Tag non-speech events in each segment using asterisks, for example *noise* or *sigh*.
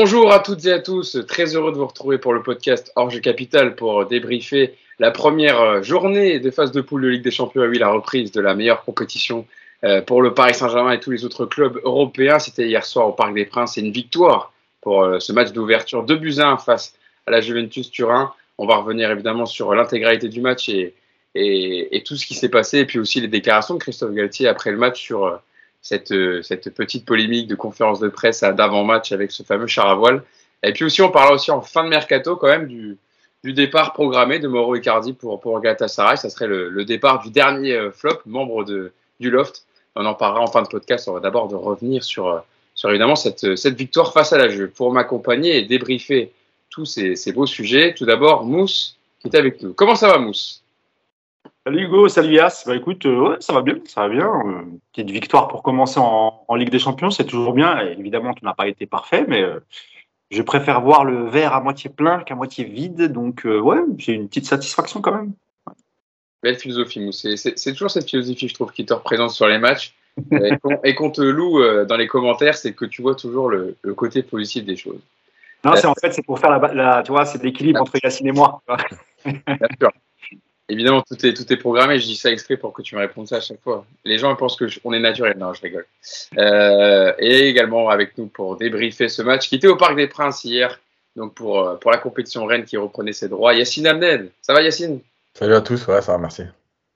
Bonjour à toutes et à tous, très heureux de vous retrouver pour le podcast Orge Capital pour débriefer la première journée de phase de poule de Ligue des Champions. Oui, la reprise de la meilleure compétition euh, pour le Paris Saint-Germain et tous les autres clubs européens. C'était hier soir au Parc des Princes et une victoire pour euh, ce match d'ouverture de Buzyn face à la Juventus Turin. On va revenir évidemment sur l'intégralité du match et, et, tout ce qui s'est passé et puis aussi les déclarations de Christophe Galtier après le match sur euh, cette, euh, cette petite polémique de conférence de presse d'avant-match avec ce fameux char à voile. Et puis aussi, on parlera aussi en fin de mercato quand même du, départ programmé de Mauro Icardi pour, pour Galatasaray. Ça serait le, départ du dernier euh, flop, membre de, du Loft. On en parlera en fin de podcast. On va d'abord de revenir sur, euh, sur évidemment cette, cette victoire face à la jeu. Pour m'accompagner et débriefer tous ces, ces beaux sujets, tout d'abord Mousse qui est avec nous. Comment ça va Mousse? Salut Hugo, salut Yas. Bah écoute, euh, ouais, ça va bien, ça va bien. Euh, petite victoire pour commencer en, en Ligue des Champions, c'est toujours bien. Et évidemment, tu n'as pas été parfait, mais euh, je préfère voir le verre à moitié plein qu'à moitié vide. Donc ouais, j'ai une petite satisfaction quand même. Belle philosophie, Mousse. C'est toujours cette philosophie, je trouve, qui te représente sur les matchs. et *laughs* qu'on te loue dans les commentaires, c'est que tu vois toujours le, le, côté positif des choses. Non, c'est en fait, c'est pour faire la, la tu vois, c'est l'équilibre entre Yacine et moi. Bien sûr. *laughs* Évidemment, tout est, tout est programmé. Je dis ça exprès pour que tu me répondes ça à chaque fois. Les gens pensent qu'on est naturel. Non, je rigole. Euh, et également avec nous pour débriefer ce match qui était au Parc des Princes hier. Donc pour, euh, pour la compétition Rennes qui reprenait ses droits. Yacine Amned. Ça va Yacine? Salut à tous. Ouais, ça va, merci.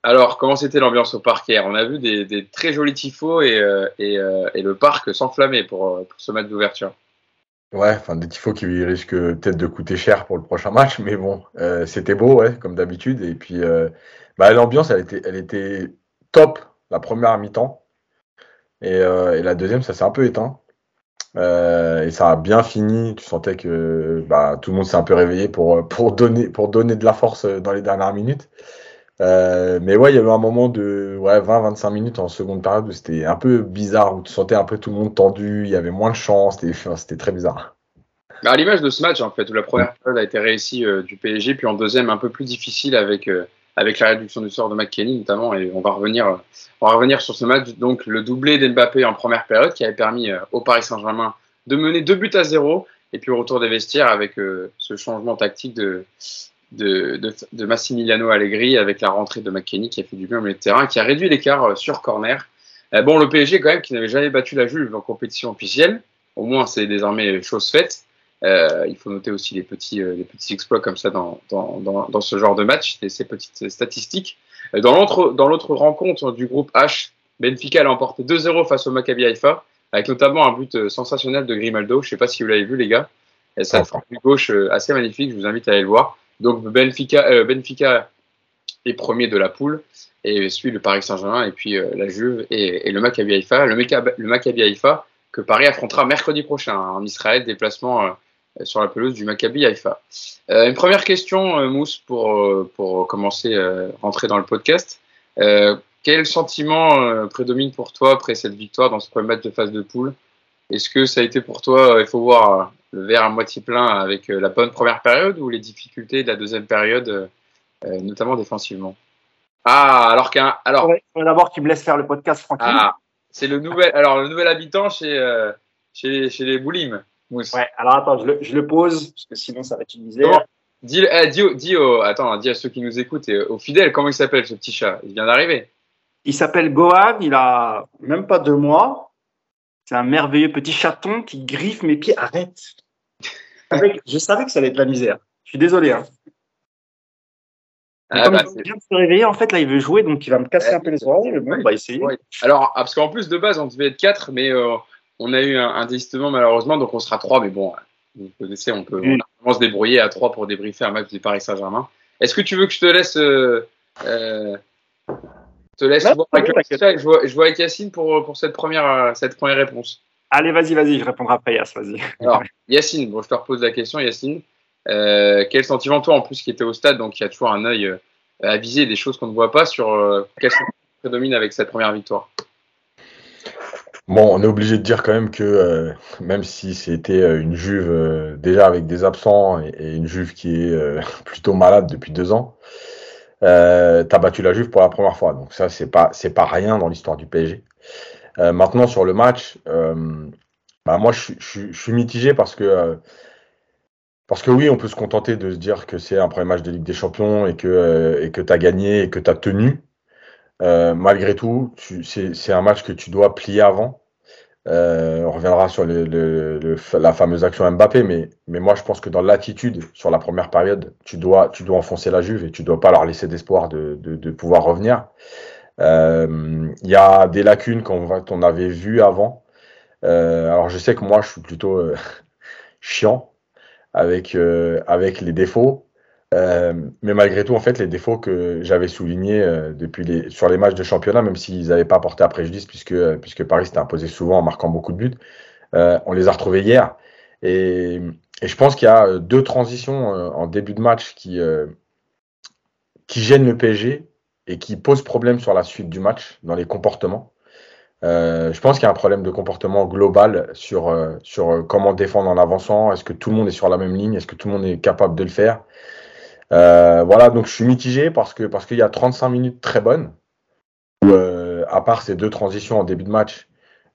Alors, comment c'était l'ambiance au parc hier? On a vu des, des, très jolis tifos et, euh, et, euh, et le parc s'enflammer pour, pour ce match d'ouverture. Ouais, enfin des tifos qui risquent peut-être de coûter cher pour le prochain match, mais bon, euh, c'était beau, ouais, comme d'habitude. Et puis, euh, bah, l'ambiance, elle était, elle était top la première mi-temps, et, euh, et, la deuxième, ça s'est un peu éteint. et ça a bien fini. Tu sentais que bah, tout le monde s'est un peu réveillé pour, pour, donner, pour donner de la force dans les dernières minutes. Mais ouais, il y avait un moment de ouais, 20-25 minutes en seconde période où c'était un peu bizarre, où tu sentais un peu tout le monde tendu, il y avait moins de chance, c'était très bizarre. Bah, à l'image de ce match, en fait, où la première période a été réussie euh, du PSG, puis en deuxième, un peu plus difficile avec, euh, avec la réduction du sort de McKenny, notamment, et on va, revenir, on va revenir sur ce match. Donc, le doublé d'Mbappé en première période qui avait permis euh, au Paris Saint-Germain de mener deux buts à zéro, et puis au retour des vestiaires avec ce changement tactique de, de, de, de, Massimiliano Allegri avec la rentrée de McKenny qui a fait du bien au milieu de terrain, qui a réduit l'écart sur corner. bon, le PSG, quand même, qui n'avait jamais battu la Juve en compétition officielle, au moins c'est désormais chose faite. Euh, il faut noter aussi les petits, euh, les petits exploits comme ça dans, dans, dans, dans ce genre de match, ces, ces petites statistiques. Euh, dans l'autre rencontre du groupe H, Benfica l'a emporté 2-0 face au Maccabi Haïfa, avec notamment un but sensationnel de Grimaldo. Je ne sais pas si vous l'avez vu, les gars. C'est un du gauche assez magnifique, je vous invite à aller le voir. Donc Benfica, euh, Benfica est premier de la poule et suit le Paris Saint-Germain et puis euh, la Juve et, le Maccabi Haïfa. Le, Maccabi Haïfa que Paris affrontera mercredi prochain hein, en Israël, déplacement euh, sur la pelouse du Maccabi Haïfa. Une première question, Mousse, pour, pour commencer à rentrer dans le podcast. quel sentiment prédomine pour toi après cette victoire dans ce premier match de phase de poule? Est-ce que ça a été pour toi, il faut voir le verre à moitié plein avec la bonne première période ou les difficultés de la deuxième période, notamment défensivement? Ah, alors qu'un. Alors, d'abord qu'il me laisse faire le podcast tranquille. Ah, c'est le nouvel, alors, le nouvel habitant chez, chez, chez les Boulimes. Ouais, alors attends, je le, je le, pose, parce que sinon ça va être une misère. Dis, eh, dis, attends, dis à ceux qui nous écoutent et aux fidèles, comment il s'appelle ce petit chat? Il vient d'arriver. Il s'appelle Gohan, il a même pas deux mois. C'est un merveilleux petit chaton qui griffe mes pieds. Arrête Je savais que ça allait être la misère. Je suis désolé. Hein. Ah, comme bah, il vient de se réveiller, en fait, là, il veut jouer, donc il va me casser un peu les oreilles. Bon, on va essayer. Alors, ah, parce qu'en plus, de base, on devait être quatre, mais euh, on a eu un, un désistement malheureusement, donc on sera trois, mais bon, vous connaissez, on peut on se débrouiller à trois pour débriefer un match du Paris Saint-Germain. Est-ce que tu veux que je te laisse, euh, euh, te laisse voir avec je, vois, je vois avec Yacine pour, pour cette, première, cette première réponse Allez, vas-y, vas-y, je répondrai après, Yass, vas-y. Alors, Yacine, bon, je te repose la question, Yacine. Euh, quel sentiment, toi, en plus, qui était au stade, donc il y a toujours un œil euh, avisé des choses qu'on ne voit pas, sur euh, quel sentiment prédomine avec cette première victoire? Bon, on est obligé de dire quand même que euh, même si c'était euh, une Juve euh, déjà avec des absents et, et, une Juve qui est euh, *laughs* plutôt malade depuis deux ans, euh, t'as battu la Juve pour la première fois. Donc ça, c'est pas c'est pas rien dans l'histoire du PSG. Maintenant sur le match, bah, moi, je, suis mitigé parce que, parce que oui, on peut se contenter de se dire que c'est un premier match de Ligue des Champions et que et tu as gagné et que tu as tenu. malgré tout, c'est un match que tu dois plier avant. Euh, on reviendra sur la fameuse action Mbappé, mais, mais moi je pense que dans l'attitude sur la première période, tu dois, tu dois enfoncer la Juve et tu dois pas leur laisser d'espoir de, de, pouvoir revenir. Euh, il y a des lacunes qu'on avait vues avant. Euh, alors je sais que moi je suis plutôt *laughs* chiant avec, les défauts. Euh, mais malgré tout, en fait, les défauts que j'avais soulignés euh, depuis sur les matchs de championnat, même s'ils n'avaient pas porté à préjudice, puisque, Paris s'était imposé souvent en marquant beaucoup de buts, euh, on les a retrouvés hier. Et, et je pense qu'il y a deux transitions en début de match qui, qui gênent le PSG et qui posent problème sur la suite du match, dans les comportements. je pense qu'il y a un problème de comportement global sur, sur comment défendre en avançant. Est-ce que tout le monde est sur la même ligne? Est-ce que tout le monde est capable de le faire? Euh, voilà, donc je suis mitigé parce parce qu'il y a 35 minutes très bonnes. Euh, à part ces deux transitions en début de match,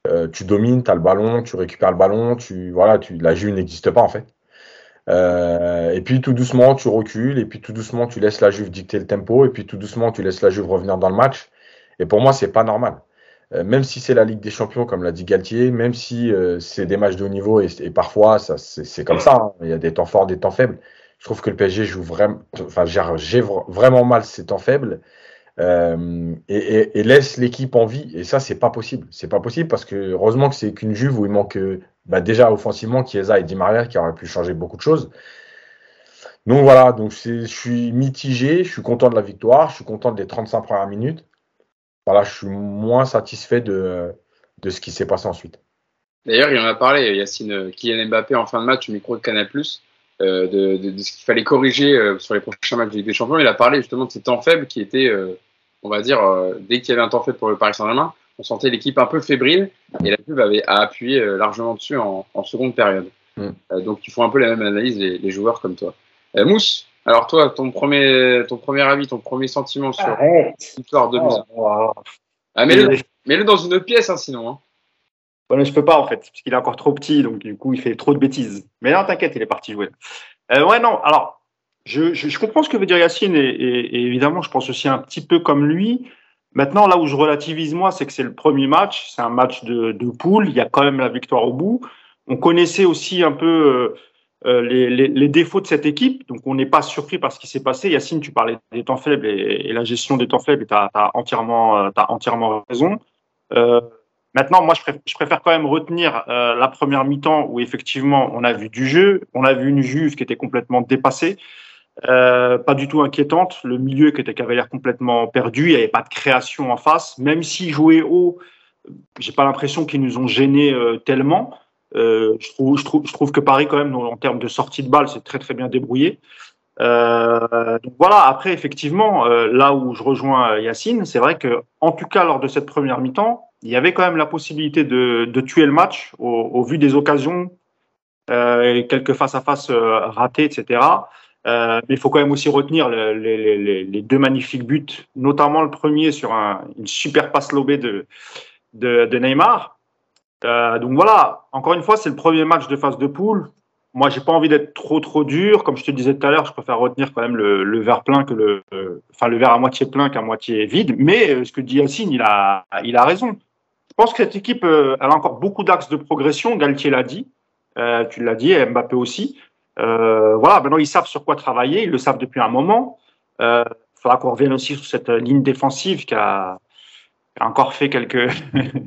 euh, tu domines, tu as le ballon, tu récupères le ballon, tu voilà, tu, la Juve n'existe pas en fait. Et puis tout doucement, tu recules, et puis tout doucement, tu laisses la Juve dicter le tempo, et puis tout doucement, tu laisses la Juve revenir dans le match. Et pour moi, c'est pas normal. même si c'est la Ligue des Champions, comme l'a dit Galtier, même si c'est des matchs de haut niveau, et, parfois, ça, c'est comme ça, hein. il y a des temps forts, des temps faibles. Je trouve que le PSG joue vraiment, enfin, j'ai vraiment mal ces temps faibles euh, et, laisse l'équipe en vie. Et ça, c'est pas possible. C'est pas possible parce que heureusement que c'est qu'une Juve où il manque bah, déjà offensivement Chiesa et Di Maria qui auraient pu changer beaucoup de choses. Donc voilà, donc je suis mitigé, je suis content de la victoire, je suis content des 35 premières minutes. Voilà, je suis moins satisfait de, de ce qui s'est passé ensuite. D'ailleurs, il en a parlé, Yacine Kylian Mbappé en fin de match au micro de Canal+. Euh, de, ce qu'il fallait corriger euh, sur les prochains matchs de Ligue des Champions. Il a parlé justement de ces temps faibles qui étaient, euh, on va dire, dès qu'il y avait un temps faible pour le Paris Saint-Germain, on sentait l'équipe un peu fébrile et la pub avait appuyé largement dessus en, seconde période. Mm. donc il faut un peu la même analyse les, joueurs comme toi. Mousse, alors toi, ton premier, ton premier avis, ton premier sentiment sur l'histoire de Mousse oh, ah, Mets-le dans une autre pièce, hein, sinon. Hein. Bon, je peux pas en fait, parce qu'il est encore trop petit, donc du coup il fait trop de bêtises. Mais non, t'inquiète, il est parti jouer. Euh, ouais, non. Alors, je, je, comprends ce que veut dire Yacine, et, et, évidemment, je pense aussi un petit peu comme lui. Maintenant, là où je relativise moi, c'est que c'est le premier match, c'est un match de, de poule. Il y a quand même la victoire au bout. On connaissait aussi un peu euh, euh les, défauts de cette équipe, donc on n'est pas surpris par ce qui s'est passé. Yacine, tu parlais des temps faibles et, la gestion des temps faibles, tu as, entièrement, as entièrement raison. Euh, Maintenant, moi, je préfère, quand même retenir euh, la première mi-temps où effectivement on a vu du jeu, on a vu une Juve qui était complètement dépassée, euh, pas du tout inquiétante, le milieu qui était l'air complètement perdu, il n'y avait pas de création en face, même si jouer haut, j'ai pas l'impression qu'ils nous ont gênés euh, tellement. je, trouve, je, trouve, que Paris quand même en termes de sortie de balle, c'est très très bien débrouillé. voilà. Après, effectivement, là où je rejoins Yacine, c'est vrai que en tout cas lors de cette première mi-temps, il y avait quand même la possibilité de, tuer le match au, vu des occasions, euh, quelques face-à-face euh, ratés, etc. Euh, mais il faut quand même aussi retenir les, deux magnifiques buts, notamment le premier sur un, une super passe lobée de, Neymar. Euh, donc voilà, encore une fois, c'est le premier match de phase de poule. Moi, j'ai pas envie d'être trop trop dur. Comme je te disais tout à l'heure, je préfère retenir quand même le, verre plein que le, enfin le verre à moitié plein qu'à moitié vide. Mais euh, ce que dit Yacine, il a, il a raison. Je pense que cette équipe, elle a encore beaucoup d'axes de progression. Galtier l'a dit, tu l'as dit, Mbappé aussi. Euh, voilà, maintenant ils savent sur quoi travailler, ils le savent depuis un moment. Il euh, faudra qu'on revienne aussi sur cette ligne défensive qui a, qui a encore fait quelques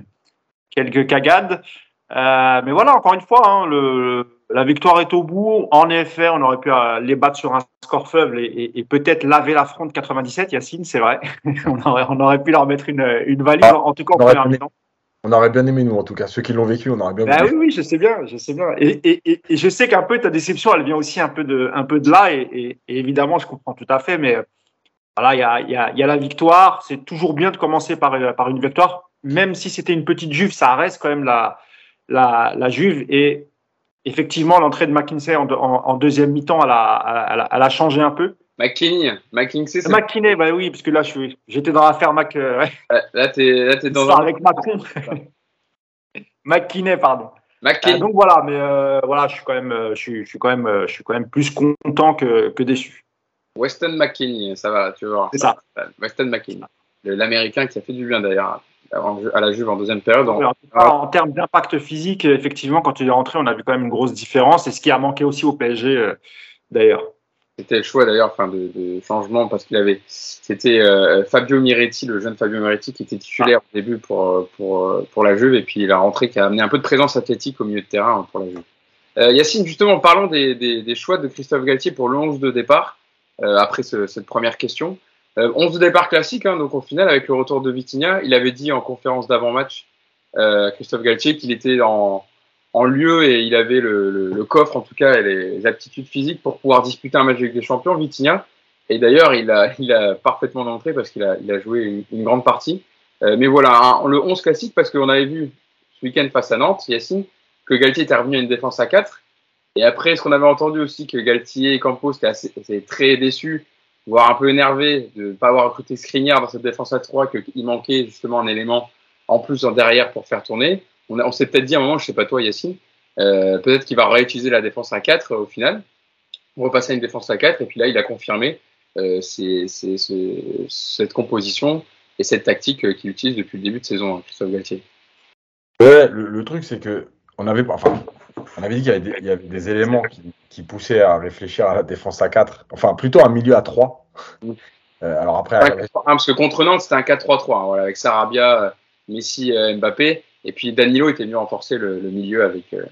*laughs* quelques cagades. Euh, mais voilà, encore une fois, hein, le, la victoire est au bout. En effet, on aurait pu les battre sur un score faible et, et, et peut-être laver la fronde 97, Yacine, c'est vrai. *laughs* on, aurait, on aurait pu leur mettre une, une valise, ah, en tout cas en première mi-temps. On aurait bien aimé, nous, en tout cas. Ceux qui l'ont vécu, on aurait bien bah, Oui, oui, je sais bien, je sais bien. Et, et, et je sais qu'un peu ta déception, elle vient aussi un peu de, un peu de là. Et, évidemment, je comprends tout à fait. Mais voilà, il y a, y, a, y a la victoire. C'est toujours bien de commencer par, par une victoire. Même si c'était une petite juve, ça reste quand même la, la, la juve. Et effectivement, l'entrée de McKinsey en, en, deuxième mi-temps, elle a, elle, a, elle a changé un peu. McKinney, McKinsey. McKinney, bah oui, parce que là, j'étais dans l'affaire Mac. Euh, ouais. Là, t'es, dans. avec Macron. *laughs* McKinney, pardon. Euh, donc voilà, mais euh, voilà, je suis quand même, je suis, je suis quand même, je suis quand même plus content que, que déçu. Weston McKinney, ça va, tu vois. C'est ça. Weston McKinney, l'Américain qui a fait du bien d'ailleurs à la Juve en deuxième période. En, en termes d'impact physique, effectivement, quand il est rentré, on a vu quand même une grosse différence. Et ce qui a manqué aussi au PSG, d'ailleurs. C'était le choix d'ailleurs enfin, de, de, changement parce qu'il avait. C'était euh, Fabio Miretti, le jeune Fabio Miretti, qui était titulaire au début pour, pour, pour la Juve et puis il a rentré, qui a amené un peu de présence athlétique au milieu de terrain pour la Juve. Euh, Yacine, justement, parlons des, des, des, choix de Christophe Galtier pour le 11 de départ, euh, après ce, cette première question. 11 de départ classique, hein, donc au final, avec le retour de Vitinha, il avait dit en conférence d'avant-match, Christophe Galtier, qu'il était en, en lieu et il avait le, le, le, coffre, en tout cas, et les aptitudes physiques pour pouvoir disputer un match avec des champions, Vitinha. Et d'ailleurs, il a, il a parfaitement montré parce qu'il a, il a joué une, grande partie. Euh, mais voilà, un, le 11 classique parce qu'on avait vu ce week-end face à Nantes, Yacine, que Galtier était revenu à une défense à 4. Et après, ce qu'on avait entendu aussi, que Galtier et Campos étaient, étaient très déçus, voire un peu énervés de ne pas avoir recruté Skriniar dans cette défense à 3, qu'il manquait justement un élément en plus en derrière pour faire tourner on, on s'est peut-être dit à un moment, je sais pas toi Yacine, euh, peut-être qu'il va réutiliser la défense à 4 au final, repasser à une défense à 4, et puis là il a confirmé euh, cette composition et cette tactique qu'il utilise depuis le début de saison, hein, Christophe Galtier. Ouais, le, le, truc c'est que on avait, enfin, on avait dit qu'il y avait des, il y avait des éléments qui, qui, poussaient à réfléchir à la défense à 4, enfin plutôt un milieu à 3. Mmh. Euh, alors après, ouais, parce que contre Nantes c'était un 4-3-3, hein, voilà, avec Sarabia, Messi, Mbappé. Et puis Danilo était venu renforcer le, le milieu avec, euh,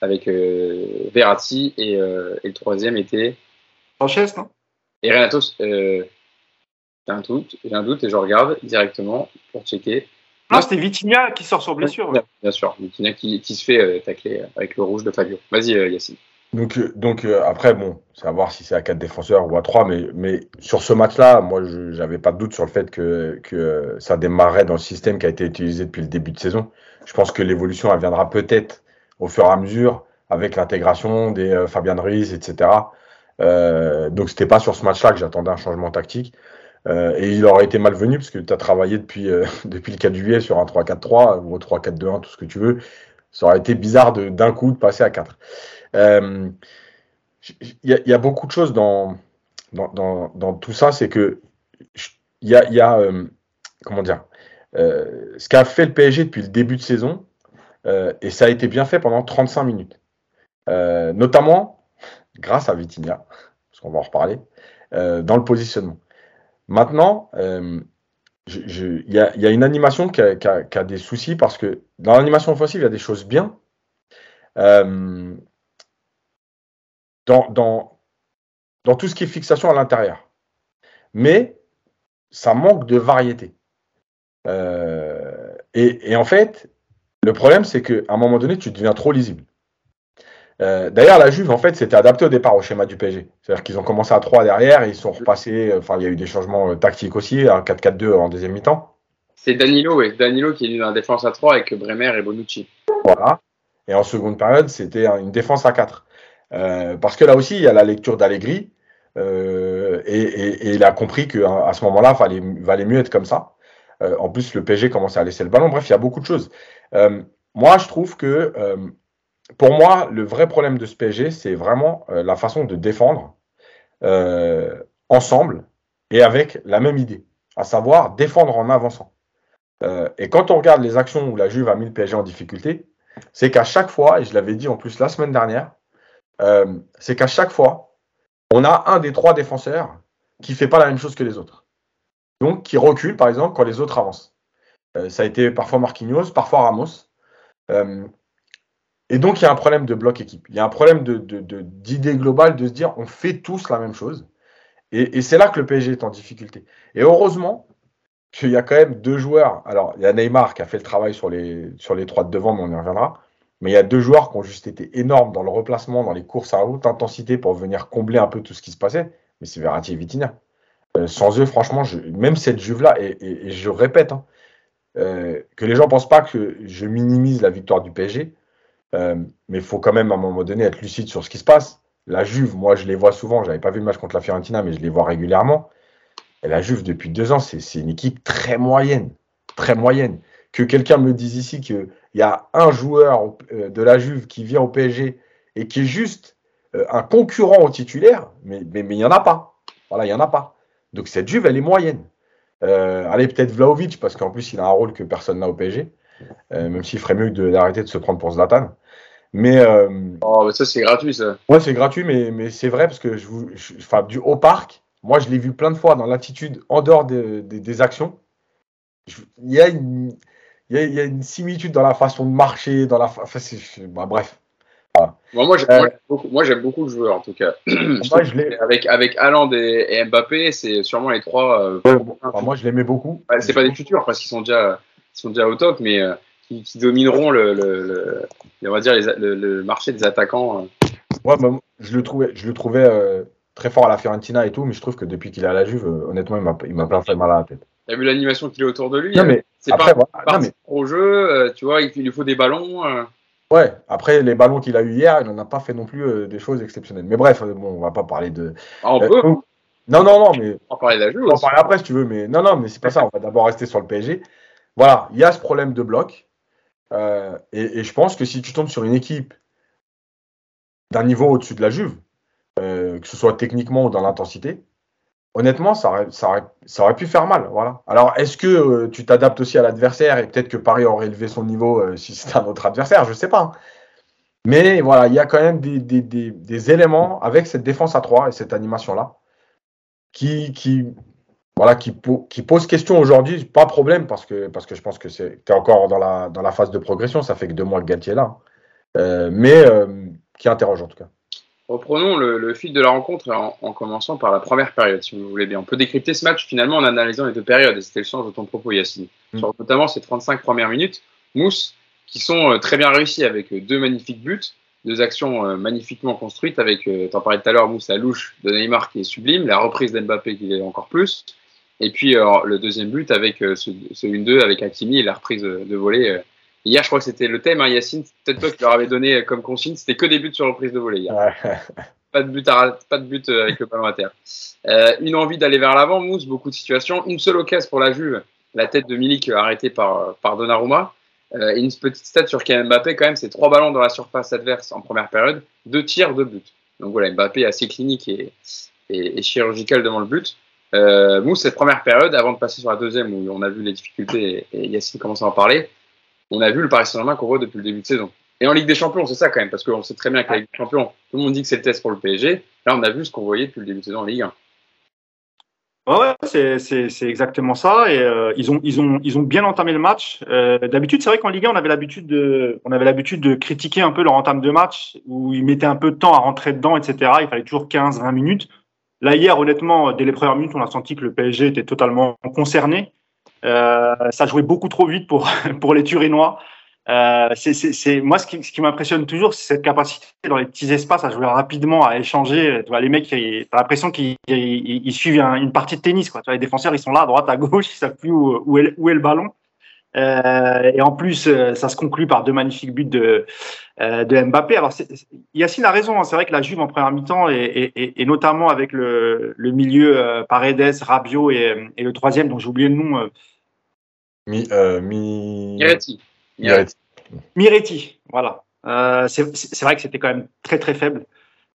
avec euh, Verratti et, euh, et, le troisième était. Sanchez, non? Et Renato. Euh, j'ai un doute, j'ai un doute et je regarde directement pour checker. Non, c'était Vitinha qui sort sur blessure. Bien, bien sûr, Vitinha qui, qui se fait euh, tacler avec le rouge de Fabio. Vas-y, Yacine. Donc, donc euh, après, bon, c'est à voir si c'est à 4 défenseurs ou à 3, mais, mais sur ce match-là, moi, je n'avais pas de doute sur le fait que, que ça démarrait dans le système qui a été utilisé depuis le début de saison. Je pense que l'évolution, elle viendra peut-être au fur et à mesure avec l'intégration des euh, Fabian Ruiz, etc. Euh, donc, c'était pas sur ce match-là que j'attendais un changement tactique. Euh, et il aurait été malvenu parce que tu as travaillé depuis, euh, *laughs* depuis le 4 juillet sur un 3-4-3 ou 3-4-2-1, tout ce que tu veux. Ça aurait été bizarre d'un coup de passer à 4. Il euh, y, a beaucoup de choses dans, tout ça, c'est que il y a, euh, comment dire, euh, ce qu'a fait le PSG depuis le début de saison, et ça a été bien fait pendant 35 minutes, notamment grâce à Vitinha, parce qu'on va en reparler, dans le positionnement. Maintenant, il y, a une animation qui a, des soucis parce que dans l'animation offensive, il y a des choses bien. Dans, dans, dans tout ce qui est fixation à l'intérieur. Mais ça manque de variété. Euh, et, et, en fait, le problème, c'est qu'à un moment donné, tu deviens trop lisible. Euh, D'ailleurs, la Juve, en fait, s'était adaptée au départ au schéma du PSG. C'est-à-dire qu'ils ont commencé à 3 derrière et ils sont repassés. Enfin, il y a eu des changements euh, tactiques aussi, un 4-4-2 en deuxième mi-temps. C'est Danilo, oui. Danilo qui est dans la défense à 3 avec Bremer et Bonucci. Voilà. Et en seconde période, c'était une défense à 4. Euh, parce que là aussi, il y a la lecture d'Allegri. Euh, et, il a compris qu'à à ce moment-là, fallait, valait mieux être comme ça. Euh, en plus, le PSG commençait à laisser le ballon. Bref, il y a beaucoup de choses. Moi, je trouve que, pour moi, le vrai problème de ce PSG, c'est vraiment la façon de défendre ensemble et avec la même idée, à savoir défendre en avançant. et quand on regarde les actions où la Juve a mis le PSG en difficulté, c'est qu'à chaque fois, et je l'avais dit en plus la semaine dernière, euh, c'est qu'à chaque fois, on a un des trois défenseurs qui fait pas la même chose que les autres. Donc, qui recule, par exemple, quand les autres avancent. Euh, ça a été parfois Marquinhos, parfois Ramos. Euh, et donc, il y a un problème de bloc équipe. Il y a un problème d'idée globale de se dire on fait tous la même chose. Et, et c'est là que le PSG est en difficulté. Et heureusement qu'il y a quand même deux joueurs. Alors, il y a Neymar qui a fait le travail sur les, sur les trois de devant, mais on y reviendra. Mais il y a deux joueurs qui ont juste été énormes dans le replacement, dans les courses à haute intensité pour venir combler un peu tout ce qui se passait. Mais c'est Verratti et Vitinha. Euh, sans eux, franchement, même cette Juve-là, et, je répète, hein, euh, que les gens ne pensent pas que je minimise la victoire du PSG, euh, mais il faut quand même à un moment donné être lucide sur ce qui se passe. La Juve, moi, je les vois souvent. Je n'avais pas vu le match contre la Fiorentina, mais je les vois régulièrement. Et la Juve, depuis deux ans, c'est une équipe très moyenne. Très moyenne que quelqu'un me dise ici qu'il y a un joueur euh, de la Juve qui vient au PSG et qui est juste euh, un concurrent au titulaire, mais mais il n'y en a pas. Voilà, il n'y en a pas. Donc cette Juve, elle est moyenne. Euh, allez, peut-être Vlaovic, parce qu'en plus, il a un rôle que personne n'a au PSG, même s'il ferait mieux d'arrêter de, se prendre pour Zlatan. Mais. oh, ça, c'est gratuit, ça. Ouais, c'est gratuit, mais, mais c'est vrai, parce que je vous, enfin, du haut parc, moi, je l'ai vu plein de fois dans l'attitude en dehors des actions. Il y a une il y, a, une similitude dans la façon de marcher, dans la. Enfin, bah, bref. moi, j'aime beaucoup, beaucoup, le joueur, en tout cas. *clears throat* Moi, je avec, avec Haaland et, Mbappé, c'est sûrement les trois. Euh, moi, je l'aimais beaucoup. c'est pas des futurs, parce qu'ils sont déjà, sont déjà au top, mais euh, qui, domineront le, le, on va dire le, marché des attaquants. Euh. Ouais, je le trouvais, je le trouvais très fort à la Fiorentina Non, mais c'est pas, au jeu, euh, tu vois, il, lui faut des ballons. Euh. Ouais, après les ballons qu'il a eu hier, il n'en a pas fait non plus euh, des choses exceptionnelles. Mais bref, bon, on va pas parler de. Ah, on peut. Non, non, non, mais. On va parler de la jeu. On va en parler après si tu veux, mais non, non, mais c'est pas ça. On va d'abord rester sur le PSG. Voilà, il y a ce problème de bloc. Et, et, je pense que si tu tombes sur une équipe d'un niveau au-dessus de la Juve, que ce soit techniquement ou dans l'intensité, honnêtement, ça aurait, pu faire mal. Voilà. Alors, est-ce que euh, tu t'adaptes aussi à l'adversaire et peut-être que Paris aurait élevé son niveau euh, si c'était un autre adversaire Je ne sais pas. Hein. Mais voilà, il y a quand même des, éléments avec cette défense à 3 et cette animation-là qui, qui, voilà, qui, qui pose question aujourd'hui. Pas problème parce que, je pense que tu es encore dans la, dans la phase de progression. Ça fait que deux mois que Galtier est là. Hein. Euh, mais qui interroge en tout cas. Reprenons le, fil de la rencontre en, commençant par la première période, si vous voulez bien. On peut décrypter ce match finalement en analysant les deux périodes, et c'était le sens de ton propos, Yacine. Mm. Sur notamment ces 35 premières minutes, Mousse, qui sont euh, très bien réussies avec euh, deux magnifiques buts, deux actions euh, magnifiquement construites, avec, t'en parlais tout à l'heure, Mousse, la louche de Neymar qui est sublime, la reprise d'Mbappé qui est encore plus, et puis le deuxième but avec ce, ce 1-2 avec Hakimi et la reprise de volée Hier, je crois que c'était le thème, hein, Yacine. Peut-être toi qui leur avais donné comme consigne, c'était que des buts sur reprise de volée hier. pas de but, pas de but euh, avec le ballon à terre. Euh, une envie d'aller vers l'avant, Mousse, beaucoup de situations. Une seule occasion pour la Juve, la tête de Milik arrêtée par, par Donnarumma. Euh, et une petite stat sur Kylian Mbappé, quand même, c'est trois ballons dans la surface adverse en première période, deux tirs, deux buts. Donc voilà, Mbappé assez clinique et, et, chirurgical devant le but. Euh, Mousse, cette première période, avant de passer sur la deuxième où on a vu les difficultés et, et Yacine commence à en parler, on a vu le Paris Saint-Germain qu'on voit depuis le début de saison. Et en Ligue des Champions, c'est ça quand même, parce qu'on sait très bien qu'avec Ligue des Champions, tout le monde dit que c'est le test pour le PSG. Là, on a vu ce qu'on voyait depuis le début de saison en Ligue 1. Ouais, c'est exactement ça. Et euh, ils ont ils ont ils ont bien entamé le match. Euh, d'habitude, c'est vrai qu'en Ligue 1, on avait l'habitude de on avait l'habitude de critiquer un peu leur entame de match où ils mettaient un peu de temps à rentrer dedans, etc. Il fallait toujours 15-20 minutes. Là hier, honnêtement, dès les premières minutes, on a senti que le PSG était totalement concerné. Euh, ça jouait beaucoup trop vite pour, *laughs* pour les Turinois. Euh, c'est moi ce qui, m'impressionne toujours, c'est cette capacité dans les petits espaces à jouer rapidement, à échanger. Tu vois, les mecs, t'as l'impression qu'ils ils, suivent une partie de tennis. Quoi. Les défenseurs, ils sont là, à droite, à gauche, ils savent plus où, est, le ballon. Euh, et en plus, ça se conclut par deux magnifiques buts de, Mbappé. Alors, Yacine a raison. Hein. C'est vrai que la Juve en première mi-temps, et, notamment avec le, le milieu euh, Paredes, Rabiot et, et, le troisième, dont j'ai oublié le nom, mi, euh, mi... Miretti. Miretti. Miretti, voilà. Euh, c'est vrai que c'était quand même très très faible.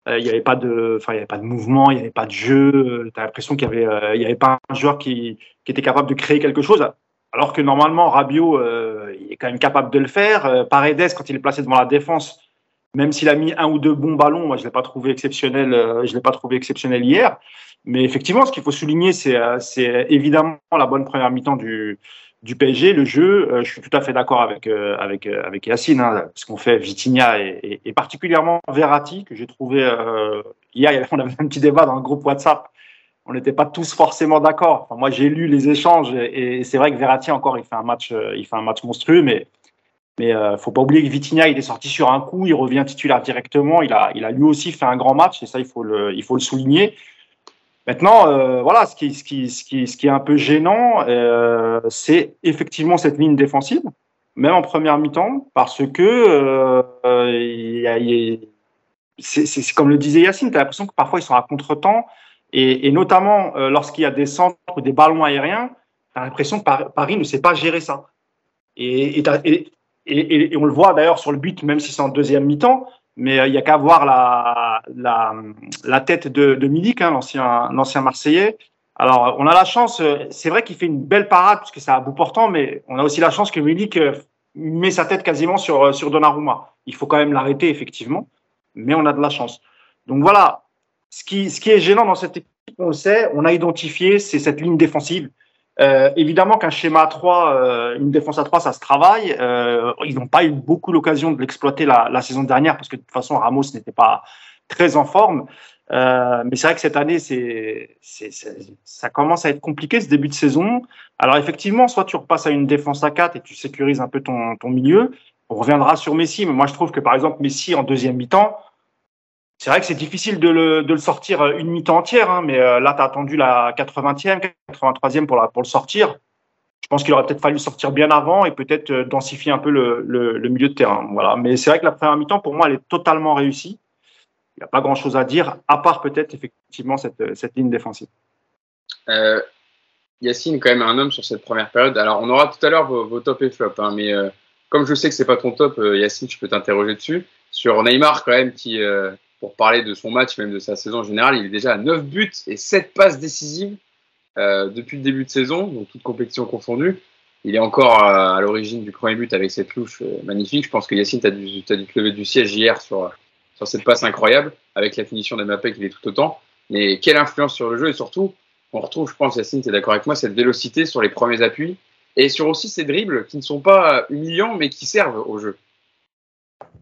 Euh, il n'y avait pas de, enfin il y avait pas de mouvement, il n'y avait pas de jeu. T'as l'impression qu'il y avait, euh, il y avait pas un joueur qui, qui, était capable de créer quelque chose. Alors que normalement Rabiot, euh, il est quand même capable de le faire. Paredes, quand il est placé devant la défense, même s'il a mis un ou deux bons ballons, moi je l'ai pas trouvé exceptionnel. je l'ai pas trouvé exceptionnel hier. Mais effectivement, ce qu'il faut souligner, c'est évidemment la bonne première mi-temps du du PSG, le jeu, euh, je suis tout à fait d'accord avec euh, avec euh, avec Yacine, hein, ce qu'on fait Vitinha et, et, particulièrement Verratti que j'ai trouvé hier, *laughs* on avait un petit débat dans le groupe WhatsApp. On n'était pas tous forcément d'accord. Moi, j'ai lu les échanges et, c'est vrai que Verratti encore, il fait un match, il fait un match monstrueux, mais mais faut pas oublier que Vitinha, il est sorti sur un coup, il revient titulaire directement. Il a il a lui aussi fait un grand match et ça, il faut le il faut le souligner. Maintenant, euh, voilà, ce qui, est un peu gênant, euh, c'est effectivement cette ligne défensive, même en première mi-temps, parce que euh, c'est comme le disait Yacine, tu as l'impression que parfois ils sont à contre-temps, et, notamment lorsqu'il y a des centres ou des ballons aériens, tu as l'impression que Paris ne sait pas gérer ça. Et, on le voit d'ailleurs sur le but, même si c'est en deuxième mi-temps, mais il n'y a qu'à voir la, la, tête de, de Milik, hein, l'ancien Marseillais. Alors, on a la chance, c'est vrai qu'il fait une belle parade, puisque c'est à bout portant, mais on a aussi la chance que Milik met sa tête quasiment sur, sur Donnarumma. Il faut quand même l'arrêter, effectivement, mais on a de la chance. Donc voilà, ce qui, ce qui est gênant dans cette équipe, on le sait, on a identifié, c'est cette ligne défensive. Euh, évidemment qu'un schéma à 3, euh, une défense à 3, ça se travaille. Euh, ils n'ont pas eu beaucoup l'occasion de l'exploiter la, la, saison dernière parce que de toute façon, Ramos n'était pas très en forme. Euh, mais c'est vrai que cette année, c'est, c'est, ça commence à être compliqué ce début de saison. Alors effectivement, soit tu repasses à une défense à 4 et tu sécurises un peu ton, ton milieu. On reviendra sur Messi, mais moi je trouve que par exemple Messi en deuxième mi-temps, c'est vrai que c'est difficile de le, le, sortir euh, une mi-temps entière, hein, mais euh, là, tu as attendu la 80e, 83e pour, le sortir. Je pense qu'il aurait peut-être fallu sortir bien avant et peut-être euh, densifier un peu le, le, le, milieu de terrain. Voilà. Mais c'est vrai que la première mi-temps, pour moi, elle est totalement réussie. Il n'y a pas grand-chose à dire, à part peut-être effectivement cette, ligne défensive. Yacine, quand même, un homme sur cette première période. Alors, on aura tout à l'heure vos, vos top et flop, hein, mais comme je sais que c'est pas ton top, Yacine, je peux t'interroger dessus. Sur Neymar, quand même, qui pour parler de son match, même de sa saison générale, il est déjà à 9 buts et 7 passes décisives euh, depuis le début de saison, donc toute compétition confondue. Il est encore à, l'origine du premier but avec cette louche euh, magnifique. Je pense que Yacine, tu as dû te lever du siège hier sur, sur cette passe incroyable, avec la finition d'Mbappé qui est tout autant. Mais quelle influence sur le jeu et surtout, on retrouve, je pense, Yacine, tu es d'accord avec moi, cette vélocité sur les premiers appuis et sur aussi ces dribbles qui ne sont pas humiliants mais qui servent au jeu.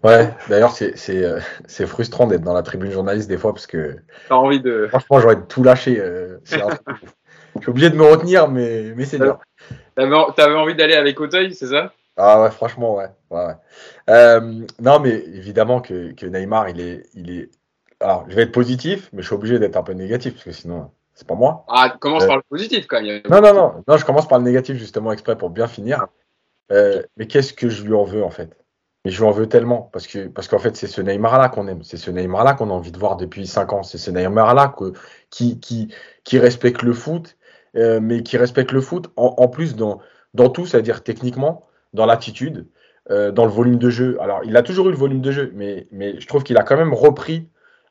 Ouais, d'ailleurs, c'est, c'est, euh, *laughs* c'est frustrant d'être dans la tribune journaliste des fois parce que. T'as envie de. Franchement, j'aurais tout lâché. Euh, je suis obligé de me retenir, mais, mais c'est dur. T'avais, t'avais envie d'aller avec Auteuil, c'est ça? Ah ouais, franchement, ouais. ouais, ouais. Euh, non, mais évidemment que, que Neymar, il est, il est. Alors, je vais être positif, mais je suis obligé d'être un peu négatif parce que sinon, c'est pas moi. Ah, commence par le positif quand même. Non, non, non, non, je commence par le négatif justement exprès pour bien finir. mais qu'est-ce que je lui en veux en fait? Mais je lui en veux tellement parce que parce qu'en fait c'est ce Neymar là qu'on aime, c'est ce Neymar là qu'on a envie de voir depuis cinq ans, c'est ce Neymar là qui, qui qui respecte le foot, euh, mais qui respecte le foot en, en plus dans dans tout, c'est-à-dire techniquement, dans l'attitude, euh, dans le volume de jeu. Alors il a toujours eu le volume de jeu, mais mais je trouve qu'il a quand même repris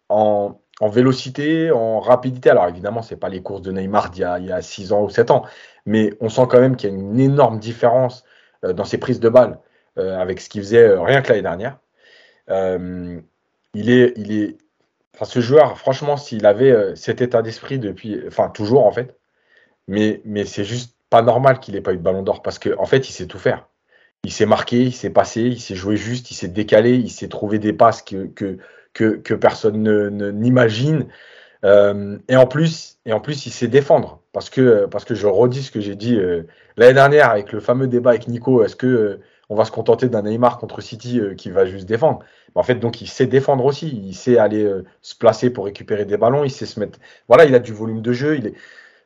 en en vélocité, en rapidité. Alors évidemment, c'est pas les courses de Neymar d'il y a il y a six ans ou sept ans, mais on sent quand même qu'il y a une énorme différence euh, dans ses prises de balles. Euh, avec ce qu'il faisait euh, rien que l'année dernière. Euh, il est, il est, enfin, ce joueur, franchement, s'il avait cet état d'esprit depuis, enfin toujours en fait, mais, mais c'est juste pas normal qu'il ait pas eu de ballon d'or parce qu'en en fait, il sait tout faire. Il s'est marqué, il s'est passé, il s'est joué juste, il s'est décalé, il s'est trouvé des passes que, que, que, personne ne, n'imagine. Euh, et en plus, et en plus, il sait défendre parce que parce que je redis ce que j'ai dit l'année dernière avec le fameux débat avec Nico. Est-ce que on va se contenter d'un Neymar contre City euh, qui va juste défendre. Mais en fait, donc il sait défendre aussi, il sait aller euh, se placer pour récupérer des ballons, il sait se mettre. Voilà, il a du volume de jeu. Il est...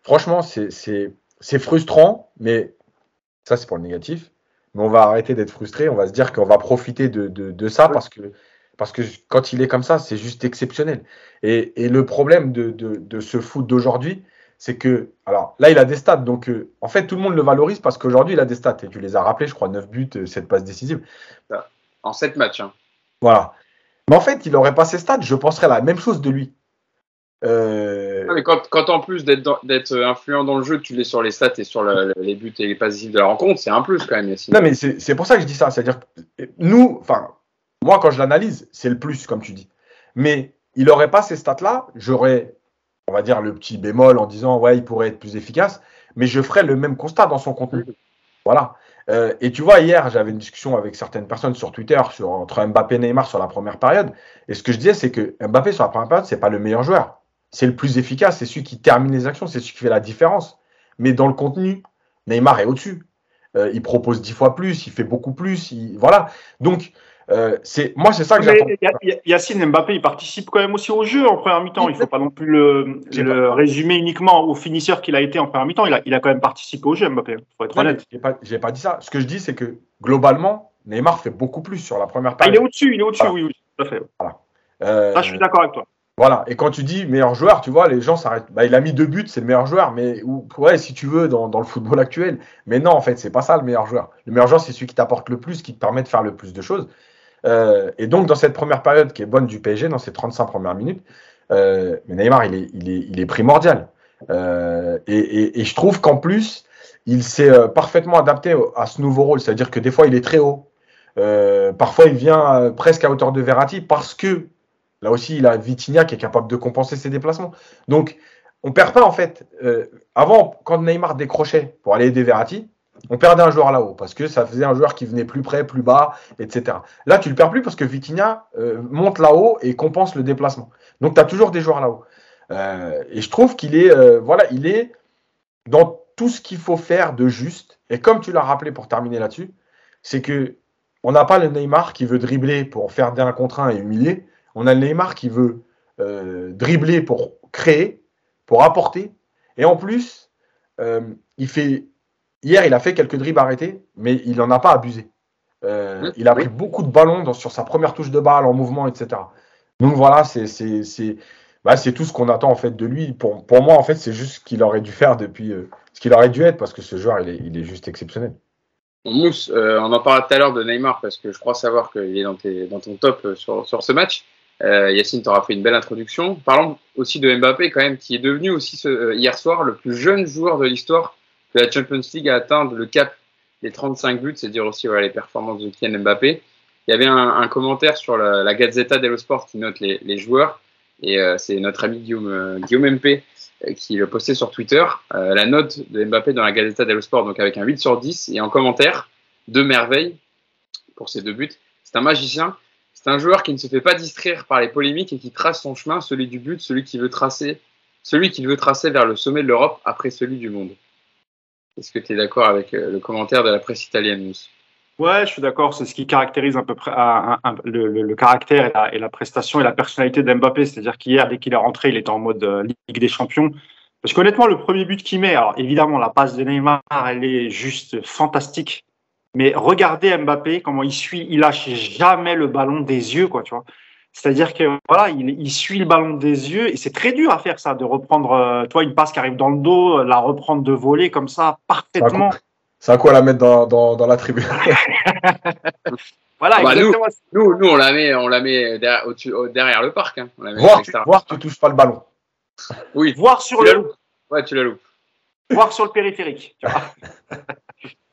Franchement, c'est frustrant, mais ça, c'est pour le négatif. Mais on va arrêter d'être frustré, on va se dire qu'on va profiter de, de, de ça parce que, parce que quand il est comme ça, c'est juste exceptionnel. Et, et le problème de, de, de ce foot d'aujourd'hui, c'est que, alors là, il a des stats. Donc, euh, en fait, tout le monde le valorise parce qu'aujourd'hui, il a des stats. Et tu les as rappelés, je crois, 9 buts, 7 euh, passes décisives. En 7 matchs. Hein. Voilà. Mais en fait, il n'aurait pas ces stats, je penserais la même chose de lui. Euh... mais quand, quand, en plus d'être influent dans le jeu, tu l'es sur les stats et sur le, les buts et les passes décisives de la rencontre, c'est un plus quand même. Non, mais c'est pour ça que je dis ça. C'est-à-dire, nous, enfin, moi, quand je l'analyse, c'est le plus, comme tu dis. Mais il n'aurait pas ces stats-là, j'aurais on va dire, le petit bémol en disant, ouais, il pourrait être plus efficace, mais je ferai le même constat dans son contenu. Voilà. Euh, et tu vois, hier, j'avais une discussion avec certaines personnes sur Twitter sur, entre Mbappé et Neymar sur la première période. Et ce que je disais, c'est que Mbappé sur la première période, c'est pas le meilleur joueur. C'est le plus efficace, c'est celui qui termine les actions, c'est celui qui fait la différence. Mais dans le contenu, Neymar est au-dessus. Euh, il propose dix fois plus, il fait beaucoup plus. Il... Voilà. Donc, euh, c'est moi, c'est ça que j'attends. Yacine Mbappé, il participe quand même aussi au jeu en première mi-temps. Il ne faut pas non plus le, le résumer uniquement au finisseur qu'il a été en première mi-temps. Il a, il a quand même participé au jeu, Mbappé. Il faut être honnête. J'ai pas, pas dit ça. Ce que je dis, c'est que globalement, Neymar fait beaucoup plus sur la première période. Ah, il est au-dessus, il est au-dessus, voilà. oui, oui, tout à fait. Voilà. Euh, ça, je suis d'accord avec toi. Voilà. Et quand tu dis meilleur joueur, tu vois, les gens s'arrêtent. Bah, il a mis deux buts, c'est le meilleur joueur. Mais ouais, si tu veux, dans, dans, le football actuel. Mais non, en fait, c'est pas ça le meilleur joueur. Le meilleur joueur, c'est celui qui t'apporte le plus, qui te permet de faire le plus de choses. Euh, et donc, dans cette première période qui est bonne du PSG, dans ces 35 premières minutes, euh, Neymar, il est, primordial. Euh, et, je trouve qu'en plus, il s'est parfaitement adapté à ce nouveau rôle. C'est-à-dire que des fois, il est très haut. Parfois, il vient presque à hauteur de Verratti parce que Là aussi, il a Vitinha qui est capable de compenser ses déplacements. Donc, on perd pas en fait. Avant, quand Neymar décrochait pour aller aider Verratti, on perdait un joueur là-haut parce que ça faisait un joueur qui venait plus près, plus bas, etc. Là, tu le perds plus parce que Vitinha euh, monte là-haut et compense le déplacement. Donc, tu as toujours des joueurs là-haut. Euh, et je trouve qu'il est, euh, voilà, il est dans tout ce qu'il faut faire de juste. Et comme tu l'as rappelé pour terminer là-dessus, c'est que on n'a pas le Neymar qui veut dribbler pour faire d'un contre un et humilier. On a le Neymar qui veut dribbler pour créer, pour apporter. Et en plus, il fait. Hier, il a fait quelques dribbles arrêtés, mais il n'en a pas abusé. Euh, il a pris beaucoup de ballons dans, sur sa première touche de balle, en mouvement, etc. Donc voilà, c'est bah, tout ce qu'on attend en fait de lui. Pour, pour moi, en fait, c'est juste ce qu'il aurait dû faire depuis euh, ce qu'il aurait dû être, parce que ce joueur, il est, il est juste exceptionnel. Mousse, euh, on en parlait tout à l'heure de Neymar, parce que je crois savoir qu'il est dans, tes, dans, ton top sur, sur ce match. Euh, Yacine t'aura fait une belle introduction. Parlons aussi de Mbappé quand même, qui est devenu aussi ce, hier soir le plus jeune joueur de l'histoire la Champions League à atteindre le cap des 35 buts, c'est dire aussi les performances de Kylian Mbappé. Il y avait un, commentaire sur la, Gazzetta dello Sport qui note les, joueurs, et euh, c'est notre ami Guillaume, euh, MP qui le postait sur Twitter, la note de Mbappé dans la Gazzetta dello Sport, donc avec un 8 sur 10, et en commentaire, de merveille pour ses deux buts. C'est un magicien, c'est un joueur qui ne se fait pas distraire par les polémiques et qui trace son chemin, celui du but, celui qui veut tracer, celui qu'il veut tracer vers le sommet de l'Europe après celui du monde. Est-ce que tu es d'accord avec le commentaire de la presse italienne, Mousse Ouais, je suis d'accord. C'est ce qui caractérise à peu le, caractère et la, et la, prestation et la personnalité d'Mbappé. C'est-à-dire qu'hier, dès qu'il est rentré, il était en mode euh, Ligue des Champions. Parce qu'honnêtement, le premier but qu'il met, alors évidemment, la passe de Neymar, elle est juste fantastique. Mais regardez Mbappé, comment il suit, il lâche jamais le ballon des yeux, quoi, tu vois. C'est-à-dire que voilà, il, il, suit le ballon des yeux et c'est très dur à faire ça, de reprendre, euh, toi, une passe qui arrive dans le dos, la reprendre de voler comme ça parfaitement. C'est à quoi la mettre dans, dans, dans la tribune *laughs* Voilà, bah, nous, nous, nous, on la met, on la met derrière, derrière le parc. Hein. On la met voir, tu, voir, tu touches pas le ballon. Oui. Voir sur tu le. Ouais, tu la loupes. Voir sur le périphérique. Tu vois *laughs*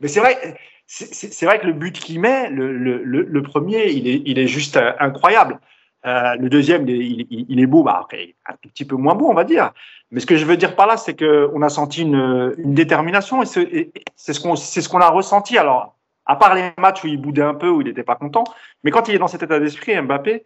Mais c'est vrai, c'est vrai que le but qu'il met, le, le, le, premier, il est, il est juste euh, incroyable. Euh, le deuxième, il, est beau, bah, après, un tout petit peu moins beau, on va dire. Mais ce que je veux dire par là, c'est qu'on a senti une, détermination et c'est ce qu'on a ressenti. Alors, à part les matchs où il boudait un peu, où il n'était pas content, mais quand il est dans cet état d'esprit, Mbappé,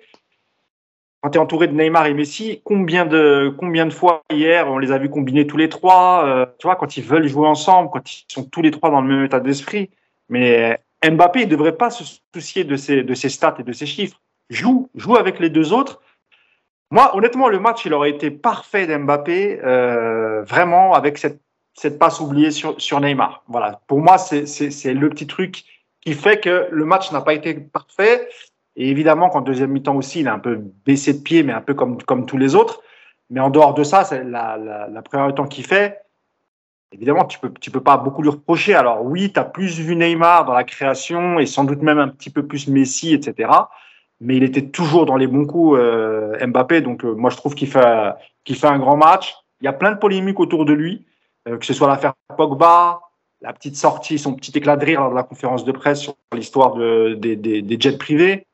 quand tu es entouré de Neymar et Messi, combien de, combien de fois hier on les a vus combiner tous les trois, euh, tu vois, quand ils veulent jouer ensemble, quand ils sont tous les trois dans le même état d'esprit. Mais Mbappé, il devrait pas se soucier de de ses stats et de ses chiffres. Joue, joue avec les deux autres. Moi, honnêtement, le match, il aurait été parfait d'Mbappé, euh, vraiment, avec cette, cette passe oubliée sur, sur Neymar. Voilà. Pour moi, c'est le petit truc qui fait que le match n'a pas été parfait. Et évidemment qu'en deuxième mi-temps aussi, il a un peu baissé de pied, mais un peu comme, comme tous les autres. Mais en dehors de ça, la, la, la première mi-temps qu'il fait, Évidemment, tu peux, tu peux pas beaucoup lui reprocher. Alors oui, tu as plus vu Neymar dans la création et sans doute même un petit peu plus Messi, etc. Mais il était toujours dans les bons coups, euh, Mbappé. Donc euh, moi, je trouve qu'il fait, qu'il fait un grand match. Il y a plein de polémiques autour de lui, euh, que ce soit l'affaire Pogba, la petite sortie, son petit éclat de rire lors de la conférence de presse sur l'histoire de, des, des, des, jets privés.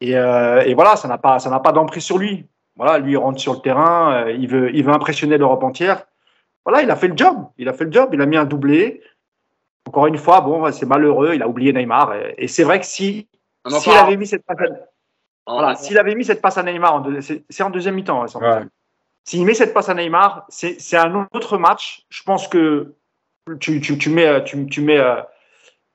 Et, euh, et voilà, ça n'a pas, ça n'a pas d'emprise sur lui. Voilà, lui il rentre sur le terrain, il veut, il veut impressionner l'Europe entière voilà, il a fait le job. Il a fait le job. Il a mis un doublé. Encore une fois, bon, c'est malheureux. Il a oublié Neymar. Et, et c'est vrai que si s'il avait mis cette à, voilà, s'il avait mis cette passe à Neymar, c'est en deuxième mi-temps. Hein, ouais. S'il met cette passe à Neymar, c'est un autre match. Je pense que tu, tu, tu mets, tu, tu mets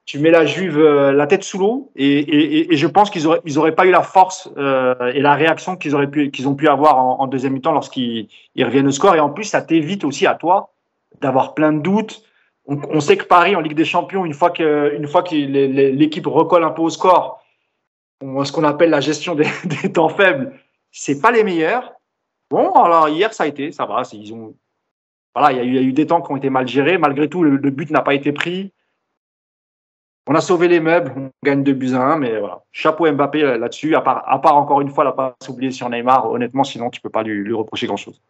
tu mets la Juve euh, la tête sous l'eau et, et, et, je pense qu'ils auraient ils auraient pas eu la force euh, et la réaction qu'ils auraient pu qu'ils ont pu avoir en, en deuxième mi-temps lorsqu'ils reviennent au score et en plus ça t'évite aussi à toi d'avoir plein de doutes. On, on, sait que Paris en Ligue des Champions une fois que une fois que l'équipe recolle un peu au score, ce qu'on appelle la gestion *laughs* des, temps faibles, c'est pas les meilleurs Bon, alors hier, ça a été, ça va. Ils ont... voilà, il y, a eu des temps qui ont été mal gérés. Malgré tout, le, but n'a pas été pris. On a sauvé les meubles, on gagne 2 buts à 1, mais voilà. Chapeau Mbappé là-dessus, à part, à part encore une fois la passe oubliée sur Neymar, honnêtement, sinon tu peux pas lui, reprocher grand-chose.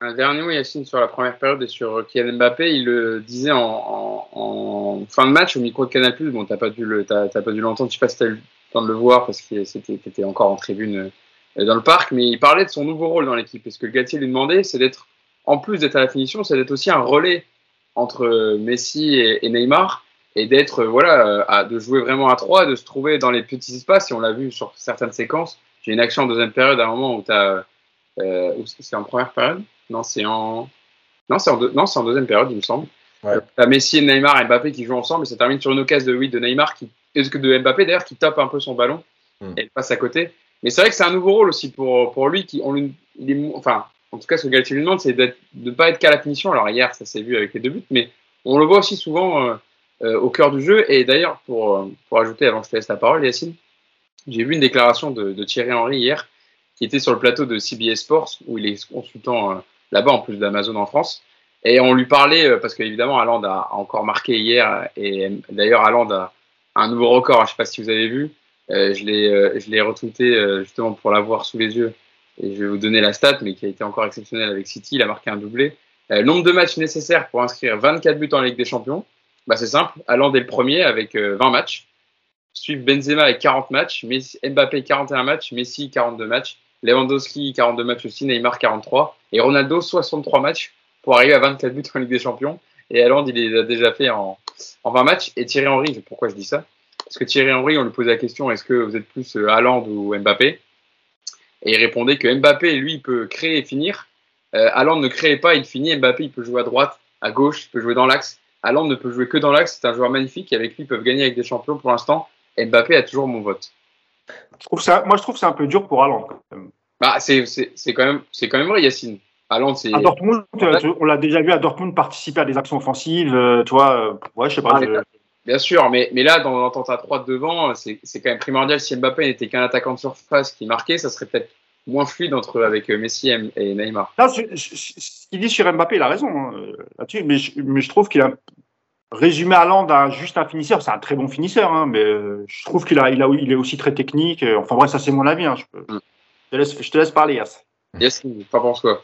Un dernier mot, Yacine, sur la première période et sur Kylian Mbappé. Il le disait en, fin de match au micro de Canal+. Bon, t'as pas dû l'entendre, je sais le temps de le voir parce que c'était encore en tribune euh, dans le parc, mais il parlait de son nouveau rôle dans l'équipe. Et ce que Gatier lui demandait, c'est d'être, en plus d'être à la finition, c'est d'être aussi un relais entre Messi et Neymar et d'être voilà euh, à, de jouer vraiment à trois, de se trouver dans les petits espaces. Et on l'a vu sur certaines séquences. J'ai une action en deuxième période à un moment où tu as euh, c'est en première période? Non, c'est en non, c'est en, deuxième période, il me semble. Ouais. as Messi, Neymar et Mbappé qui jouent ensemble et ça termine sur une occasion de oui de Neymar qui de Mbappé d'ailleurs qui tape un peu son ballon hmm. et passe à côté. Mais c'est vrai que c'est un nouveau rôle aussi pour, pour lui qui on il est, enfin en tout cas ce que Galtier lui demande c'est de ne pas être qu'à la finition. Alors hier ça s'est vu avec les deux buts, mais on le voit aussi souvent euh, euh, au cœur du jeu. Et d'ailleurs, pour, euh, pour ajouter, avant que je te laisse la parole, Yacine, j'ai vu une déclaration de, de, Thierry Henry hier, qui était sur le plateau de CBS Sports, où il est consultant euh, là-bas, en plus d'Amazon en France. Et on lui parlait, parce qu'évidemment, Allende a encore marqué hier, et d'ailleurs, Allende a un nouveau record, je ne sais pas si vous avez vu, je l'ai je l'ai retweeté justement pour l'avoir sous les yeux, et je vais vous donner la stat, mais qui a été encore exceptionnel avec City, il a marqué un doublé. nombre de matchs nécessaires pour inscrire 24 buts en Ligue des Champions, bah, C'est simple. Allende est le premier avec 20 euh, matchs. Suivent Benzema avec 40 matchs. Mbappé 41 matchs. Messi 42 matchs. Lewandowski 42 matchs aussi. Neymar 43. Et Ronaldo 63 matchs pour arriver à 24 buts en Ligue des Champions. Et Allende, il les a déjà fait en, en 20 matchs. Et Thierry Henry, pourquoi je dis ça? Parce que Thierry Henry, on lui posait la question est-ce que vous êtes plus Allende euh, ou Mbappé? Et il répondait que Mbappé, lui, il peut créer et finir. Euh, ne crée pas, il finit. Mbappé, il peut jouer à droite, à gauche, il peut jouer dans l'axe. Allende ne peut jouer que dans l'axe. C'est un joueur magnifique et avec lui, ils peuvent gagner avec des champions pour l'instant. Mbappé a toujours mon vote. Je trouve ça, moi, je trouve que c'est un peu dur pour Allende. Bah, c'est, quand même, quand même vrai, Yacine. C'est. À Dortmund, on l'a déjà vu à Dortmund participer à des actions offensives. Euh, tu vois, euh, ouais, je sais pas. Ah, bien sûr, mais, mais là, dans l'entente à 3 devant, c'est, quand même primordial. Si Mbappé n'était qu'un attaquant de surface qui marquait, ça serait peut-être moins fluide entre avec euh, Messi et Neymar. ce qu'il dit sur Mbappé, il a raison hein, là-dessus, mais je, mais je trouve qu'il a résumé Land à juste un finisseur. C'est un très bon finisseur, hein, mais je trouve qu'il a, il a, il est aussi très technique. Enfin bref, ça c'est mon avis. Hein, je, mm. je, te laisse, je, te laisse, parler, Yass. Yes, pas penses quoi?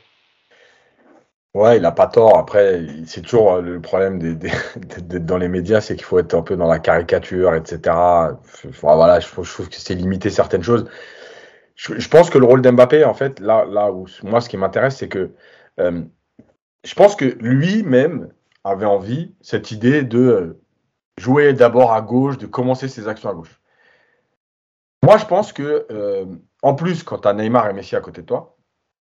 Ouais, il a pas tort. Après, c'est toujours euh, le problème *laughs* d'être dans les médias, c'est qu'il faut être un peu dans la caricature, etc. voilà, je, trouve que c'est limiter certaines choses je, pense que le rôle d'Mbappé, en fait, là, là où moi, ce qui m'intéresse, c'est que euh, je pense que lui-même avait envie, cette idée de euh, jouer d'abord à gauche, de commencer ses actions à gauche. Moi, je pense que, en plus, quand tu as Neymar et Messi à côté de toi,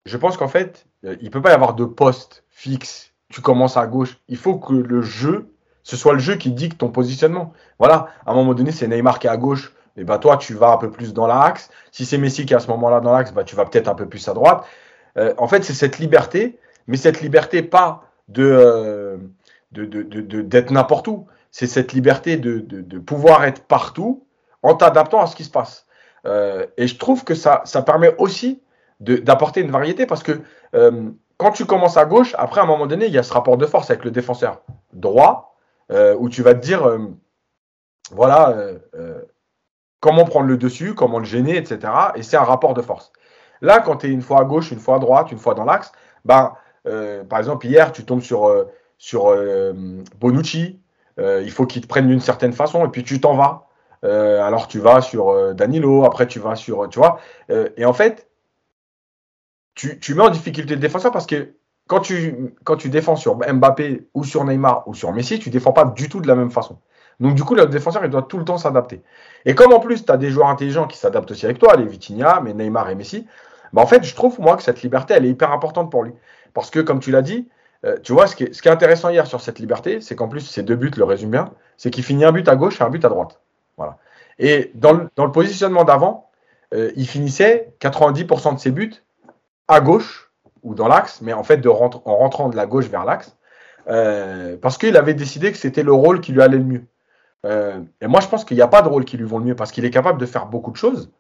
je pense qu'en fait, il ne peut pas y avoir de poste fixe. Tu commences à gauche. Il faut que le jeu, ce soit le jeu qui dicte ton positionnement. Voilà, à un moment donné, c'est Neymar qui est à gauche et bah toi, tu vas un peu plus dans l'axe. Si c'est Messi qui est à ce moment-là dans l'axe, bah, tu vas peut-être un peu plus à droite. Euh, en fait, c'est cette liberté, mais cette liberté pas de, euh, d'être n'importe où. C'est cette liberté de, pouvoir être partout en t'adaptant à ce qui se passe. Euh, et je trouve que ça, ça permet aussi d'apporter une variété parce que quand tu commences à gauche, après, à un moment donné, il y a ce rapport de force avec le défenseur droit où tu vas te dire, voilà, comment prendre le dessus, comment le gêner, etc. Et c'est un rapport de force. Là, quand tu es une fois à gauche, une fois à droite, une fois dans l'axe, ben, euh, par exemple, hier, tu tombes sur, euh, sur euh, Bonucci, il faut qu'il te prenne d'une certaine façon, et puis tu t'en vas. alors tu vas sur Danilo, après tu vas sur. Tu vois Et en fait, tu, tu, mets en difficulté le défenseur parce que quand tu, quand tu défends sur Mbappé ou sur Neymar ou sur Messi, tu défends pas du tout de la même façon. Donc du coup, le défenseur, il doit tout le temps s'adapter. Et comme en plus, tu as des joueurs intelligents qui s'adaptent aussi avec toi, les Vitinha, mais Neymar et Messi, bah en fait, je trouve, moi, que cette liberté, elle est hyper importante pour lui. Parce que, comme tu l'as dit, euh, tu vois, ce qui, est, ce qui, est, intéressant hier sur cette liberté, c'est qu'en plus, ces deux buts le résument bien, c'est qu'il finit un but à gauche et un but à droite. Voilà. Et dans le, dans le positionnement d'avant, euh, il finissait 90% de ses buts à gauche ou dans l'axe, mais en fait de rentre, en rentrant de la gauche vers l'axe, euh, parce qu'il avait décidé que c'était le rôle qui lui allait le mieux. Euh, et moi, je pense qu'il n'y a pas de rôle qui lui vont le mieux parce qu'il est capable de faire beaucoup de choses.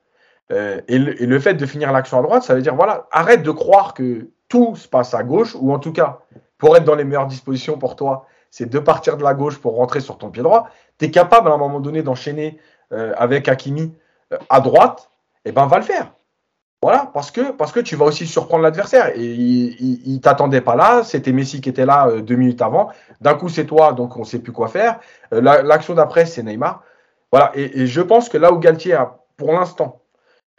Euh, et, le, fait de finir l'action à droite, ça veut dire, voilà, arrête de croire que tout se passe à gauche, ou en tout cas, pour être dans les meilleures dispositions pour toi, c'est de partir de la gauche pour rentrer sur ton pied droit. Tu es capable à un moment donné d'enchaîner avec Hakimi à droite, et ben va le faire. Voilà, parce que, parce que tu vas aussi surprendre l'adversaire. Et il, ne t'attendait pas là, c'était Messi qui était là deux minutes avant. D'un coup, c'est toi, donc on ne sait plus quoi faire. L'action d'après, c'est Neymar. Voilà, et, je pense que là où Galtier a, pour l'instant,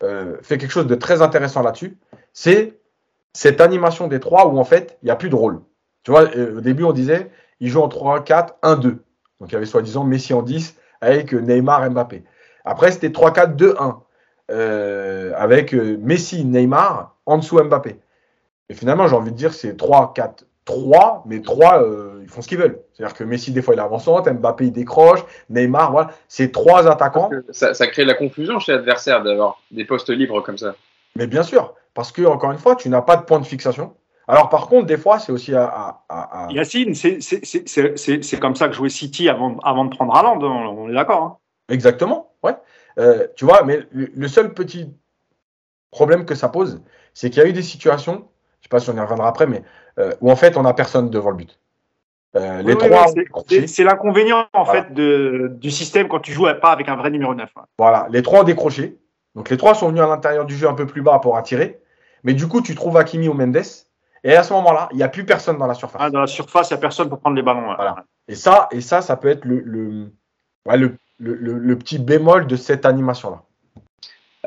euh, fait quelque chose de très intéressant là-dessus, c'est cette animation des trois où en fait, il n'y a plus de rôle. Tu vois, euh, au début, on disait, il joue en 3, 4, 1, 2. Donc il y avait soi-disant Messi en 10 avec Neymar, Mbappé. Après, c'était 3, 4, 2, 1 avec euh, Messi, Neymar, en dessous Mbappé. Et finalement, j'ai envie de dire, c'est 3, 4, 3, mais 3, euh, ils font ce qu'ils veulent. C'est-à-dire que Messi, des fois, il est avançante, Mbappé, il décroche, Neymar, voilà. C'est trois attaquants. Ça, crée de la confusion chez l'adversaire d'avoir des postes libres comme ça. Mais bien sûr, parce que, encore une fois, tu n'as pas de point de fixation. Alors, par contre, des fois, c'est aussi à. à, Yacine, c'est comme ça que jouait City avant, avant de prendre Haaland, on est d'accord. Hein. Exactement, ouais. Euh, tu vois, mais le, seul petit problème que ça pose, c'est qu'il y a eu des situations, je ne sais pas si on y reviendra après, mais euh, où en fait on n'a personne devant le but. Euh, les trois. C'est l'inconvénient en fait de, du système quand tu joues pas avec un vrai numéro 9. Voilà, les trois ont décroché. Donc les trois sont venus à l'intérieur du jeu un peu plus bas pour attirer. Mais du coup, tu trouves Hakimi ou Mendes. Et à ce moment-là, il n'y a plus personne dans la surface. Ah, dans la surface, il n'y a personne pour prendre les ballons. Voilà. Et ça, et ça, ça peut être le, le, le, le petit bémol de cette animation-là.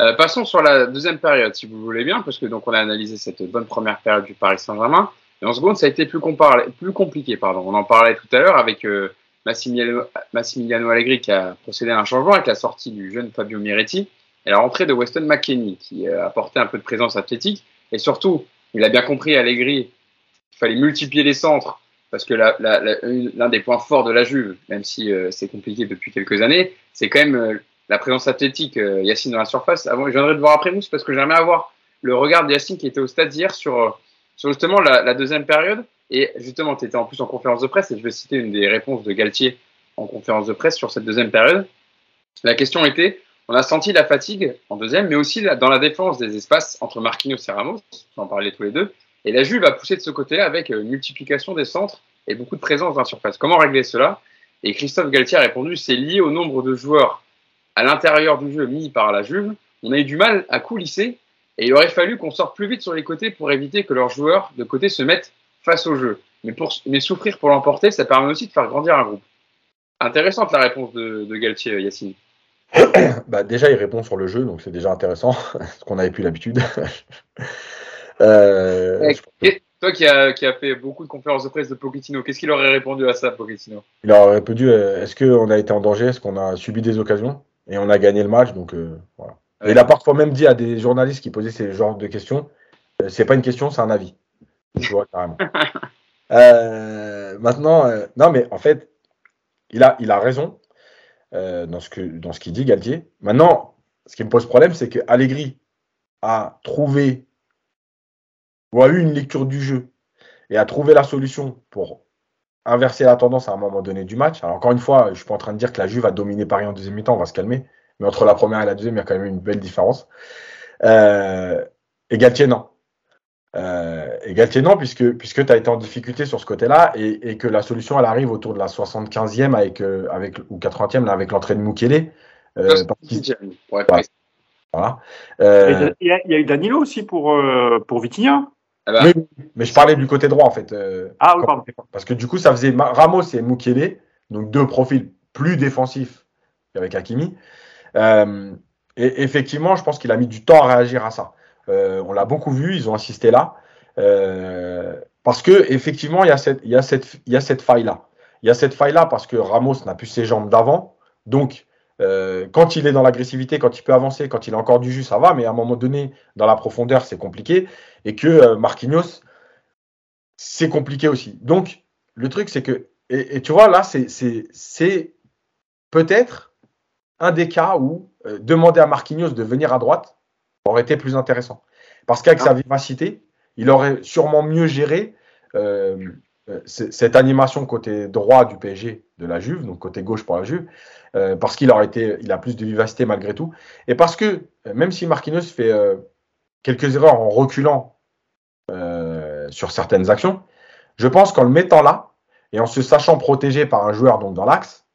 Euh, passons sur la deuxième période, si vous voulez bien, parce que donc on a analysé cette bonne première période du Paris Saint-Germain. Et en seconde, ça a été plus, compliqué. Pardon. On en parlait tout à l'heure avec euh, Massimiliano, Allegri qui a procédé à un changement avec la sortie du jeune Fabio Miretti et la rentrée de Weston McKennie qui a euh, apporté un peu de présence athlétique. Et surtout, il a bien compris Allegri qu'il fallait multiplier les centres parce que l'un des points forts de la Juve, même si c'est compliqué depuis quelques années, c'est quand même la présence athlétique, euh, Yacine dans la surface. Avant, je viendrai te voir après Mousse parce que j'aimerais avoir le regard de Yacine qui était au stade hier sur, euh, justement la, deuxième période. Et justement, tu étais en plus en conférence de presse et je vais citer une des réponses de Galtier en conférence de presse sur cette deuxième période. La question était on a senti la fatigue en deuxième, mais aussi dans la défense des espaces entre Marquinhos et Ramos, on en parlait tous les deux. Et la Juve a poussé de ce côté-là avec une multiplication des centres et beaucoup de présence dans la surface. Comment régler cela? Et Christophe Galtier a répondu c'est lié au nombre de joueurs à l'intérieur du jeu mis par la Juve, on a eu du mal à coulisser et il aurait fallu qu'on sorte plus vite sur les côtés pour éviter que leurs joueurs de côté se mettent face au jeu. Mais, pour, mais souffrir pour l'emporter, ça permet aussi de faire grandir un groupe. Intéressante la réponse de, de Galtier, Yacine. *coughs* bah déjà, il répond sur le jeu, donc c'est déjà intéressant, *laughs* ce qu'on n'avait plus l'habitude. Euh, toi qui as qui a fait beaucoup de conférences de presse de Pochettino, qu'est-ce qu'il aurait répondu à ça, Pochettino? Il aurait répondu euh, est-ce qu'on a été en danger? Est-ce qu'on a subi des occasions? Et on a gagné le match. Donc euh, voilà. il a parfois même dit à des journalistes qui posaient ces genres de questions, c'est pas une question, c'est un avis. Tu vois carrément. *laughs* Maintenant, non mais en fait, il a, il a raison dans ce que dans ce qu'il dit Galtier. Maintenant, ce qui me pose problème, c'est que Allegri a trouvé ou a eu une lecture du jeu et a trouvé la solution pour inverser la tendance à un moment donné du match. Alors encore une fois, je ne suis pas en train de dire que la Juve a dominé Paris en deuxième mi-temps, on va se calmer. Mais entre la première et la deuxième, il y a quand même une belle différence. Euh, et Galtier, non. Euh, et Galtier, non, puisque, puisque tu as été en difficulté sur ce côté-là et, que la solution, elle arrive autour de la 75e avec, euh, avec, ou 80e avec l'entrée de Mukele. Euh, voilà. il, y a, eu Danilo aussi pour, pour Vitinha. Ah bah. mais je parlais du côté droit en fait. Euh, ah oui, pardon. Parce que du coup, ça faisait Ramos et Mukiele, donc deux profils plus défensifs qu'avec Hakimi. Euh, et effectivement, je pense qu'il a mis du temps à réagir à ça. Euh, on l'a beaucoup vu, ils ont insisté là. parce que effectivement, il y a cette, il y a cette, il y a cette faille là. Il y a cette faille là parce que Ramos n'a plus ses jambes d'avant. Donc, quand il est dans l'agressivité, quand il peut avancer, quand il a encore du jus, ça va, mais à un moment donné, dans la profondeur, c'est compliqué et que euh, Marquinhos, c'est compliqué aussi. Donc, le truc, c'est que, et, tu vois, là, c'est peut-être un des cas où euh, demander à Marquinhos de venir à droite aurait été plus intéressant. Parce qu'avec sa ah. vivacité, il aurait sûrement mieux géré euh, euh, cette animation côté droit du PSG de la Juve, donc côté gauche pour la Juve, euh, parce qu'il aurait été, il a plus de vivacité malgré tout, et parce que même si Marquinhos fait quelques erreurs en reculant sur certaines actions, je pense qu'en le mettant là et en se sachant protégé par un joueur donc dans l'axe,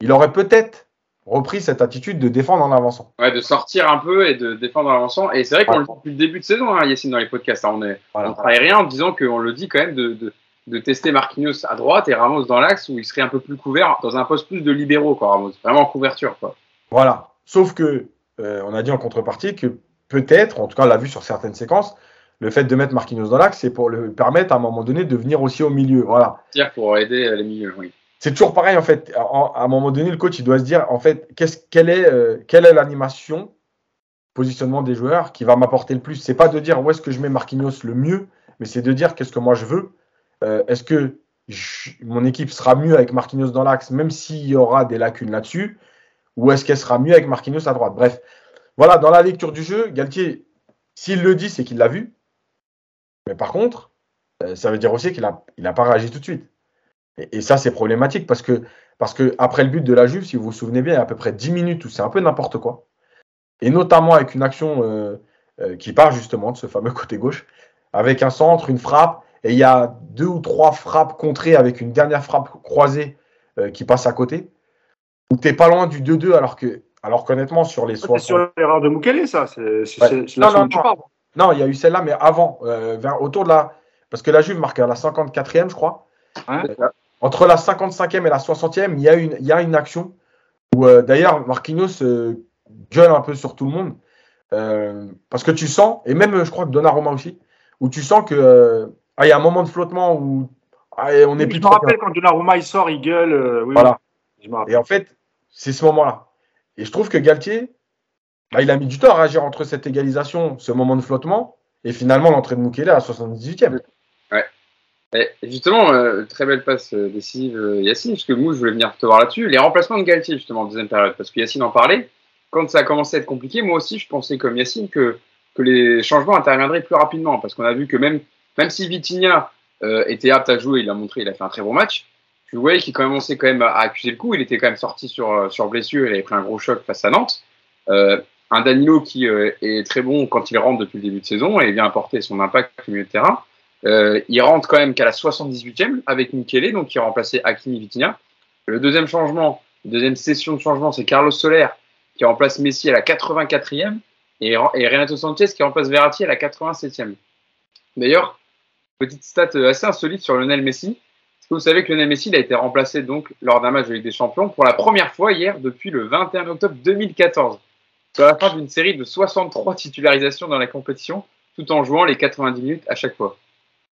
il aurait peut-être repris cette attitude de défendre en avançant. Ouais, de sortir un peu et de défendre en avançant. Et c'est vrai qu'on le dit depuis le début de saison, hein, Yacine, dans les podcasts. on est, on travaille rien en disant qu'on le dit quand même de, de, tester Marquinhos à droite et Ramos dans l'axe où il serait un peu plus couvert dans un poste plus de libéraux, quoi, Ramos. Vraiment en couverture, quoi. Voilà. Sauf que, euh, on a dit en contrepartie que peut-être, en tout cas, on l'a vu sur certaines séquences, le fait de mettre Marquinhos dans l'axe, c'est pour le permettre à un moment donné de venir aussi au milieu. Voilà. C'est-à-dire pour aider les milieux, oui c'est toujours pareil en fait. À un moment donné, le coach il doit se dire en fait quelle est euh, quelle est l'animation, positionnement des joueurs qui va m'apporter le plus? C'est pas de dire où est-ce que je mets Marquinhos le mieux, mais c'est de dire qu'est-ce que moi je veux. Euh, est-ce que mon équipe sera mieux avec Marquinhos dans l'axe, même s'il y aura des lacunes là-dessus, ou est-ce qu'elle sera mieux avec Marquinhos à droite? Bref, voilà dans la lecture du jeu, Galtier, s'il le dit, c'est qu'il l'a vu. Mais par contre, euh, ça veut dire aussi qu'il n'a pas réagi tout de suite. Et, ça, c'est problématique parce que, après le but de la Juve, si vous vous souvenez bien, il y a à peu près 10 minutes où c'est un peu n'importe quoi. Et notamment avec une action euh, qui part justement de ce fameux côté gauche, avec un centre, une frappe, et il y a deux ou trois frappes contrées avec une dernière frappe croisée euh, qui passe à côté, où tu n'es pas loin du 2-2 alors que, alors qu'honnêtement, sur les 60... C'est sur l'erreur de Mukele, ça C'est non, non, non. non, il y a eu celle-là, mais avant, vers, autour de la. Parce que la Juve marque à la 54e, je crois. Entre la 55e et la 60e, il y a une, il y a une action où, euh, d'ailleurs, Marquinhos euh, gueule un peu sur tout le monde. Euh, parce que tu sens, et même je crois que Donnarumma aussi, où tu sens que ah, il y a un moment de flottement où ah, on est plus. Je me rappelle quand Donnarumma il sort, il gueule. voilà. Et en fait, c'est ce moment-là. Et je trouve que Galtier, bah, il a mis du temps à réagir entre cette égalisation, ce moment de flottement, et finalement l'entrée de Mukele à la 78e. Et justement, euh, très belle passe euh, décisive, euh, Yacine, parce que moi, je voulais venir te voir là-dessus. Les remplacements de Galtier, justement, en deuxième période, parce que Yacine en parlait. Quand ça a commencé à être compliqué, moi aussi, je pensais, comme Yacine, que, que les changements interviendraient plus rapidement, parce qu'on a vu que même, même si Vitinha était apte à jouer, il l'a montré, il a fait un très bon match, tu voyais qu'il commençait quand même à accuser le coup. Il était quand même sorti sur, sur blessure, il avait pris un gros choc face à Nantes. un Danilo qui est très bon quand il rentre depuis le début de saison et vient apporter son impact au milieu de terrain. Euh, il rentre quand même qu'à la 78e avec Michele, donc qui a remplacé Hakimi Vitinha. Le deuxième changement, deuxième session de changement, c'est Carlos Soler qui remplace Messi à la 84e et, et Renato Sanchez qui remplace Verratti à la 87e. D'ailleurs, petite stat assez insolite sur Lionel Messi. Que vous savez que Lionel Messi a été remplacé donc lors d'un match de Ligue des Champions pour la première fois hier depuis le 21 octobre 2014, sur la fin d'une série de 63 titularisations dans la compétition, tout en jouant les 90 minutes à chaque fois.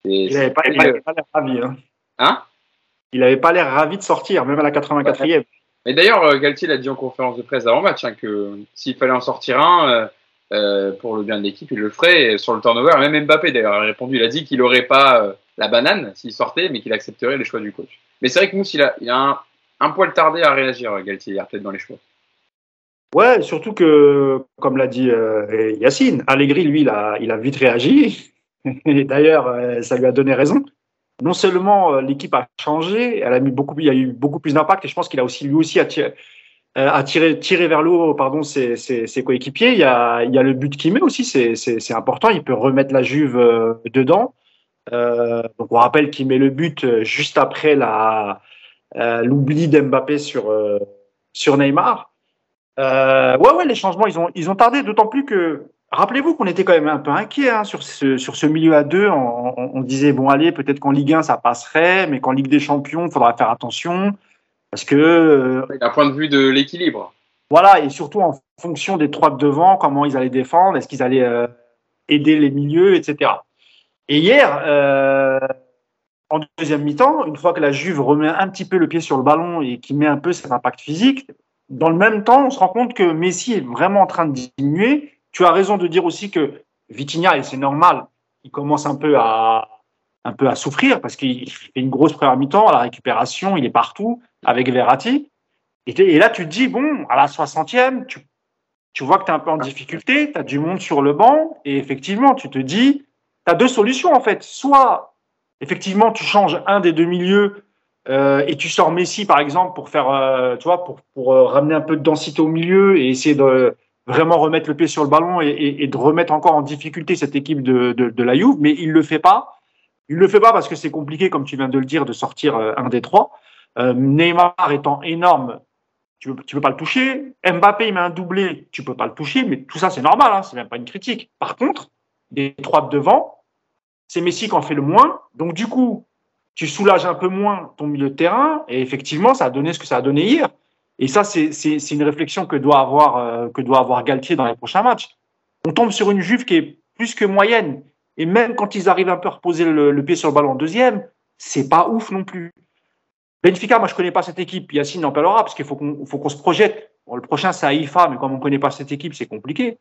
Il n'avait pas, l'air ravi. Hein. hein? Il n'avait pas l'air ravi de sortir, même à la 84e. Mais d'ailleurs, euh, Galtier l'a dit en conférence de presse avant match hein, que s'il fallait en sortir un euh, euh, pour le bien de l'équipe, il le ferait. sur le turnover, même Mbappé d'ailleurs a répondu. Il a dit qu'il n'aurait pas la banane s'il sortait, mais qu'il accepterait les choix du coach. Mais c'est vrai que Mousse, il a, il a un, poil tardé à réagir, Galtier, peut-être dans les choix. Ouais, surtout que, comme l'a dit Yacine, Allegri, lui, il a, il a vite réagi. *laughs* Et d'ailleurs, euh, ça lui a donné raison. Non seulement euh, l'équipe a changé, elle a mis beaucoup, il y a eu beaucoup plus d'impact, et je pense qu'il a aussi lui aussi attiré, euh, tiré, vers le haut, pardon, ses, ses, coéquipiers. Il y a, il y a le but qu'il met aussi, c'est important. Il peut remettre la Juve dedans. Euh, donc on rappelle qu'il met le but juste après la l'oubli d'Mbappé sur sur Neymar. ouais, ouais, les changements, ils ont ils ont tardé, d'autant plus que Rappelez-vous qu'on était quand même un peu inquiet hein, sur, ce, sur ce milieu à deux. On, disait, bon, allez, peut-être qu'en Ligue 1, ça passerait, mais qu'en Ligue des Champions, il faudra faire attention. Parce que. Euh, D'un point de vue de l'équilibre. Voilà, et surtout en fonction des trois de devant, comment ils allaient défendre, est-ce qu'ils allaient euh, aider les milieux, etc. Et hier, euh, en deuxième mi-temps, une fois que la Juve remet un petit peu le pied sur le ballon et qui met un peu cet impact physique, dans le même temps, on se rend compte que Messi est vraiment en train de diminuer tu as raison de dire aussi que Vitinha, et c'est normal, il commence un peu à, un peu à souffrir parce qu'il fait une grosse première mi-temps à la récupération, il est partout avec Verratti. Et, là, tu te dis, bon, à la 60e, tu, tu vois que tu es un peu en difficulté, tu as du monde sur le banc, et effectivement, tu te dis, tu as deux solutions en fait. Soit effectivement, tu changes un des deux milieux euh, et tu sors Messi, par exemple, pour faire, euh, tu vois, pour, pour euh, ramener un peu de densité au milieu et essayer de vraiment remettre le pied sur le ballon et, de remettre encore en difficulté cette équipe de, de, de la Juve. Mais il le fait pas. Il le fait pas parce que c'est compliqué, comme tu viens de le dire, de sortir un des trois. Neymar étant énorme, tu peux, tu peux pas le toucher. Mbappé, il met un doublé, tu peux pas le toucher. Mais tout ça, c'est normal. Hein, c'est même pas une critique. Par contre, des trois de devant, c'est Messi qui en fait le moins. Donc, du coup, tu soulages un peu moins ton milieu de terrain. Et effectivement, ça a donné ce que ça a donné hier. Et ça, c'est une réflexion que doit, avoir, euh, que doit avoir Galtier dans les prochains matchs. On tombe sur une Juve qui est plus que moyenne. Et même quand ils arrivent un peu à reposer le, pied sur le ballon en deuxième, c'est pas ouf non plus. Benfica, moi, je connais pas cette équipe. Yacine en parlera parce qu'il faut qu'on qu'on se projette. Le prochain, c'est Haïfa, mais comme on connaît pas cette équipe, c'est compliqué.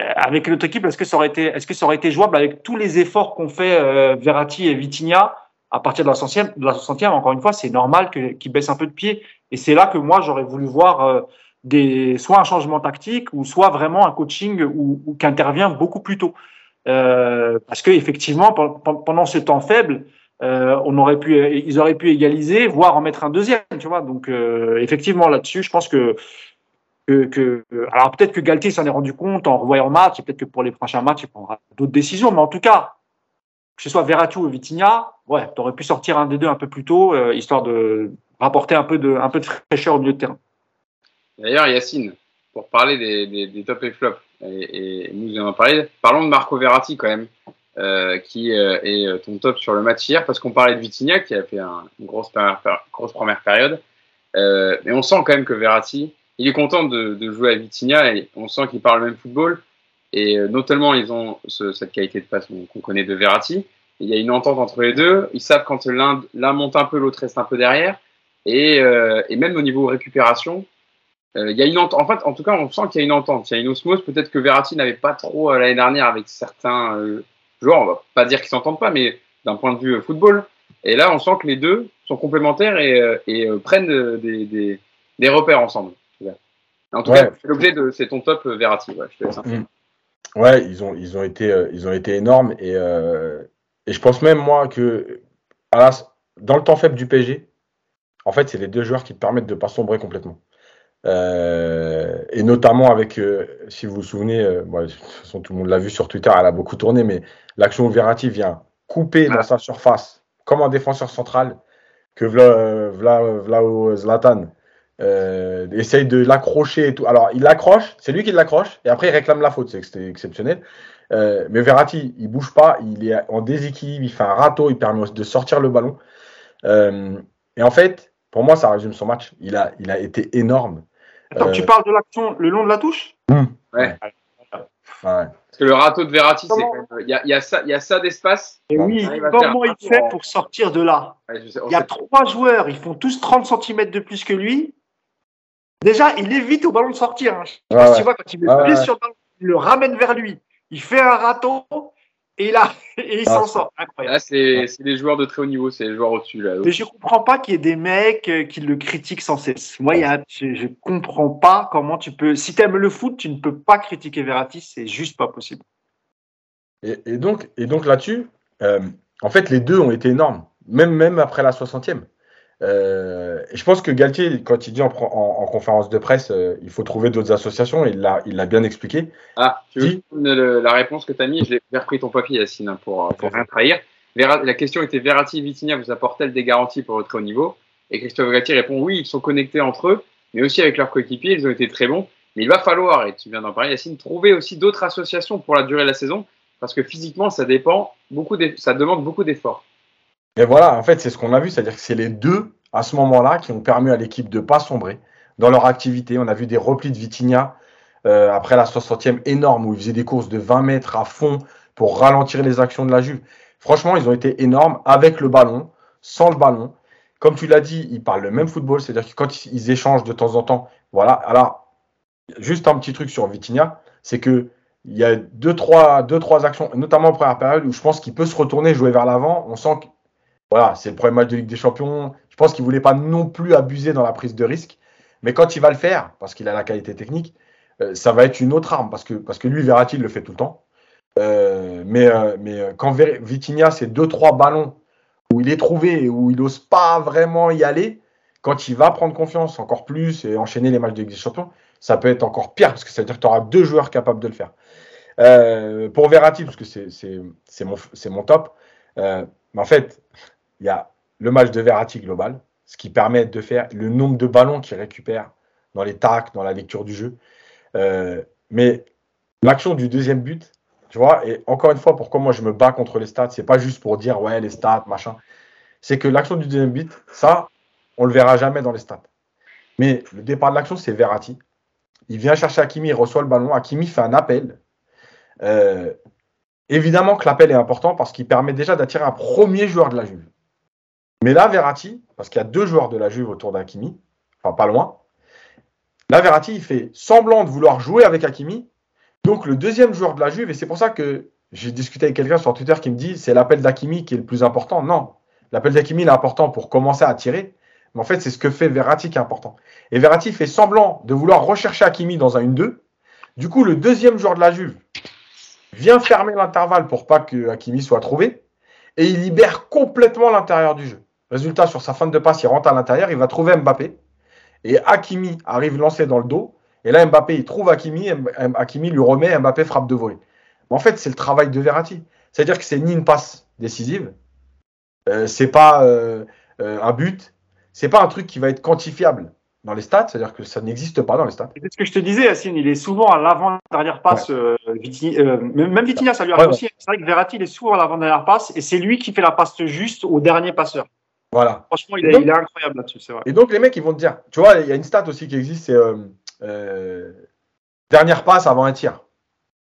Euh, avec l'autre équipe, est-ce que ça aurait été, est-ce que ça aurait été jouable avec tous les efforts qu'ont fait euh, Verratti et Vitinha à partir de la 60e, de la 60e, encore une fois, c'est normal qu'ils baissent un peu de pied. Et c'est là que moi, j'aurais voulu voir euh, soit un changement tactique ou soit vraiment un coaching où, où qui intervient beaucoup plus tôt. Euh, parce que effectivement, pendant ce temps faible, euh, on aurait pu, ils auraient pu égaliser, voire en mettre un deuxième. Tu vois. Donc euh, effectivement, là-dessus, je pense que alors peut-être que Galtier s'en est rendu compte en revoyant le match, et peut-être que pour les prochains matchs, il prendra d'autres décisions, mais en tout cas, que ce soit Verratti ou Vitinha, ouais, tu aurais pu sortir un des deux un peu plus tôt, euh, histoire de rapporter un peu de, un peu de fraîcheur au milieu de terrain. D'ailleurs, Yacine, pour parler des, top et flops, et, et, nous en parler, parlons de Marco Verratti quand même, euh, qui euh, est ton top sur le match hier, parce qu'on parlait de Vitinha qui a fait un, une grosse première, grosse première période, euh, mais on sent quand même que Verratti, il est content de, jouer à Vitinha et on sent qu'il parle le même football. Et euh, notamment, ils ont ce, cette qualité de passe qu'on connaît de Verratti. Il y a une entente entre les deux. Ils savent quand l'un monte un peu, l'autre reste un peu derrière. Et, euh, même au niveau récupération, euh, il y a une entente. En fait, en tout cas, on sent qu'il y a une entente. Il y a une osmose. Peut-être que Verratti n'avait pas trop euh, l'année dernière avec certains euh, joueurs. On va pas dire qu'ils s'entendent pas, mais d'un point de vue football. Et là, on sent que les deux sont complémentaires et, et prennent des, des, des, repères ensemble. En tout ouais. cas, c'est l'objet de c'est ton top Verratti. Ouais, je te laisse. Mmh. Ouais, ils ont, ils ont, été, euh, ils ont été énormes. Et, euh, et je pense même, moi, que la, dans le temps faible du PSG, en fait, c'est les deux joueurs qui te permettent de ne pas sombrer complètement. Euh, et notamment avec, euh, si vous vous souvenez, euh, bon, de toute façon, tout le monde l'a vu sur Twitter, elle a beaucoup tourné, mais l'action où Verratti vient couper dans sa surface, comme un défenseur central, que Vla, Vla, Vla Zlatan essaye de l'accrocher et tout. Alors, il l'accroche, c'est lui qui l'accroche, et après, il réclame la faute, c'est exceptionnel. Euh, mais Verratti, il bouge pas, il est en déséquilibre, il fait un râteau, il permet de sortir le ballon. Et en fait, pour moi, ça résume son match. Il a, il a été énorme. Attends, tu parles de l'action le long de la touche? Mmh. ouais. ouais. Parce que le râteau de Verratti, c'est il y a, y a ça, il y a ça d'espace. Et oui, comment il fait pour sortir de là? Ouais, sais, Il y a trois joueurs, ils font tous 30 cm de plus que lui. Déjà, il évite au ballon de sortir. Hein. Ouais, tu vois, quand il met le pied sur le ballon, il le ramène vers lui. Il fait un râteau et là, et il ah, s'en sort. Incroyable. Là, c'est les joueurs de très haut niveau, c'est les joueurs au-dessus. Là, Mais je comprends pas qu'il y ait des mecs euh, qui le critiquent sans cesse. Moi, y a, je, je comprends pas comment tu peux. Si tu aimes le foot, tu ne peux pas critiquer Verratti, c'est juste pas possible. Et, et donc, et donc là-dessus, euh, en fait, les deux ont été énormes, même, même après la 60e. Euh, je pense que Galtier, quand il dit en, en, en conférence de presse, euh, il faut trouver d'autres associations, il l'a il bien expliqué. Ah, tu veux le, la réponse que tu as mis J'ai repris ton papier, Yacine, hein, pour, pour rien trahir. Vera, la question était Verratti et Vitinha vous apportent-elles des garanties pour votre haut niveau? Et Christophe Galtier répond oui, ils sont connectés entre eux, mais aussi avec leurs coéquipiers, ils ont été très bons. Mais il va falloir, et tu viens d'en parler, Yacine, trouver aussi d'autres associations pour la durée de la saison, parce que physiquement, ça dépend beaucoup, ça demande beaucoup d'efforts. Et voilà, en fait, c'est ce qu'on a vu, c'est-à-dire que c'est les deux à ce moment-là qui ont permis à l'équipe de ne pas sombrer dans leur activité. On a vu des replis de Vitinha euh, après la 60e énorme où ils faisaient des courses de 20 mètres à fond pour ralentir les actions de la Juve. Franchement, ils ont été énormes avec le ballon, sans le ballon. Comme tu l'as dit, ils parlent le même football, c'est-à-dire que quand ils échangent de temps en temps, voilà. Alors, juste un petit truc sur Vitinha, c'est que il y a deux trois, deux, trois actions, notamment en première période, où je pense qu'il peut se retourner, jouer vers l'avant. On sent que voilà, c'est le premier match de Ligue des Champions. Je pense qu'il ne voulait pas non plus abuser dans la prise de risque. Mais quand il va le faire, parce qu'il a la qualité technique, euh, ça va être une autre arme. Parce que, parce que lui, Verratti, le fait tout le temps. Euh, mais, euh, quand Vitinha, c'est deux, trois ballons où il est trouvé et où il n'ose pas vraiment y aller, quand il va prendre confiance encore plus et enchaîner les matchs de Ligue des Champions, ça peut être encore pire parce que ça veut dire que tu auras deux joueurs capables de le faire. pour Verratti, parce que c'est mon, mon top, mais en fait, il y a le match de Verratti global, ce qui permet de faire le nombre de ballons qu'il récupère dans les tacs, dans la lecture du jeu. mais l'action du deuxième but, tu vois, et encore une fois, pourquoi moi je me bats contre les stats, c'est pas juste pour dire ouais, les stats, machin. C'est que l'action du deuxième but, ça, on le verra jamais dans les stats. Mais le départ de l'action, c'est Verratti. Il vient chercher Hakimi, il reçoit le ballon. Hakimi fait un appel. Euh, évidemment que l'appel est important parce qu'il permet déjà d'attirer un premier joueur de la Juve. Mais là, Verratti, parce qu'il y a deux joueurs de la Juve autour d'Hakimi, enfin pas loin, là, Verratti, il fait semblant de vouloir jouer avec Hakimi, donc le deuxième joueur de la Juve, et c'est pour ça que j'ai discuté avec quelqu'un sur Twitter qui me dit c'est l'appel d'Akimi qui est le plus important. Non, l'appel d'Akimi est important pour commencer à tirer, mais en fait c'est ce que fait Verratti qui est important. Et Verratti fait semblant de vouloir rechercher Akimi dans un 1-2. Du coup, le deuxième joueur de la Juve vient fermer l'intervalle pour pas que Hakimi soit trouvé, et il libère complètement l'intérieur du jeu. Résultat, sur sa fin de passe, il rentre à l'intérieur, il va trouver Mbappé, et Hakimi arrive lancé dans le dos, et là, Mbappé, il trouve Hakimi, Hakimi lui remet, Mbappé frappe de volée. Mais en fait, c'est le travail de Verratti. C'est-à-dire que c'est ni une passe décisive, euh, c'est pas euh, euh, un but, c'est pas un truc qui va être quantifiable dans les stats, c'est-à-dire que ça n'existe pas dans les stats. C'est ce que je te disais, Yacine, il est souvent à l'avant-dernière passe. Euh, même Vitinha, ça lui arrive aussi. C'est vrai que Verratti, il est souvent à l'avant-dernière passe et c'est lui qui fait la passe juste au dernier passeur. Voilà. Franchement, il, est, incroyable là-dessus, c'est vrai. Et donc, les mecs, ils vont te dire, tu vois, il y a une stat aussi qui existe, c'est euh, dernière passe avant un tir.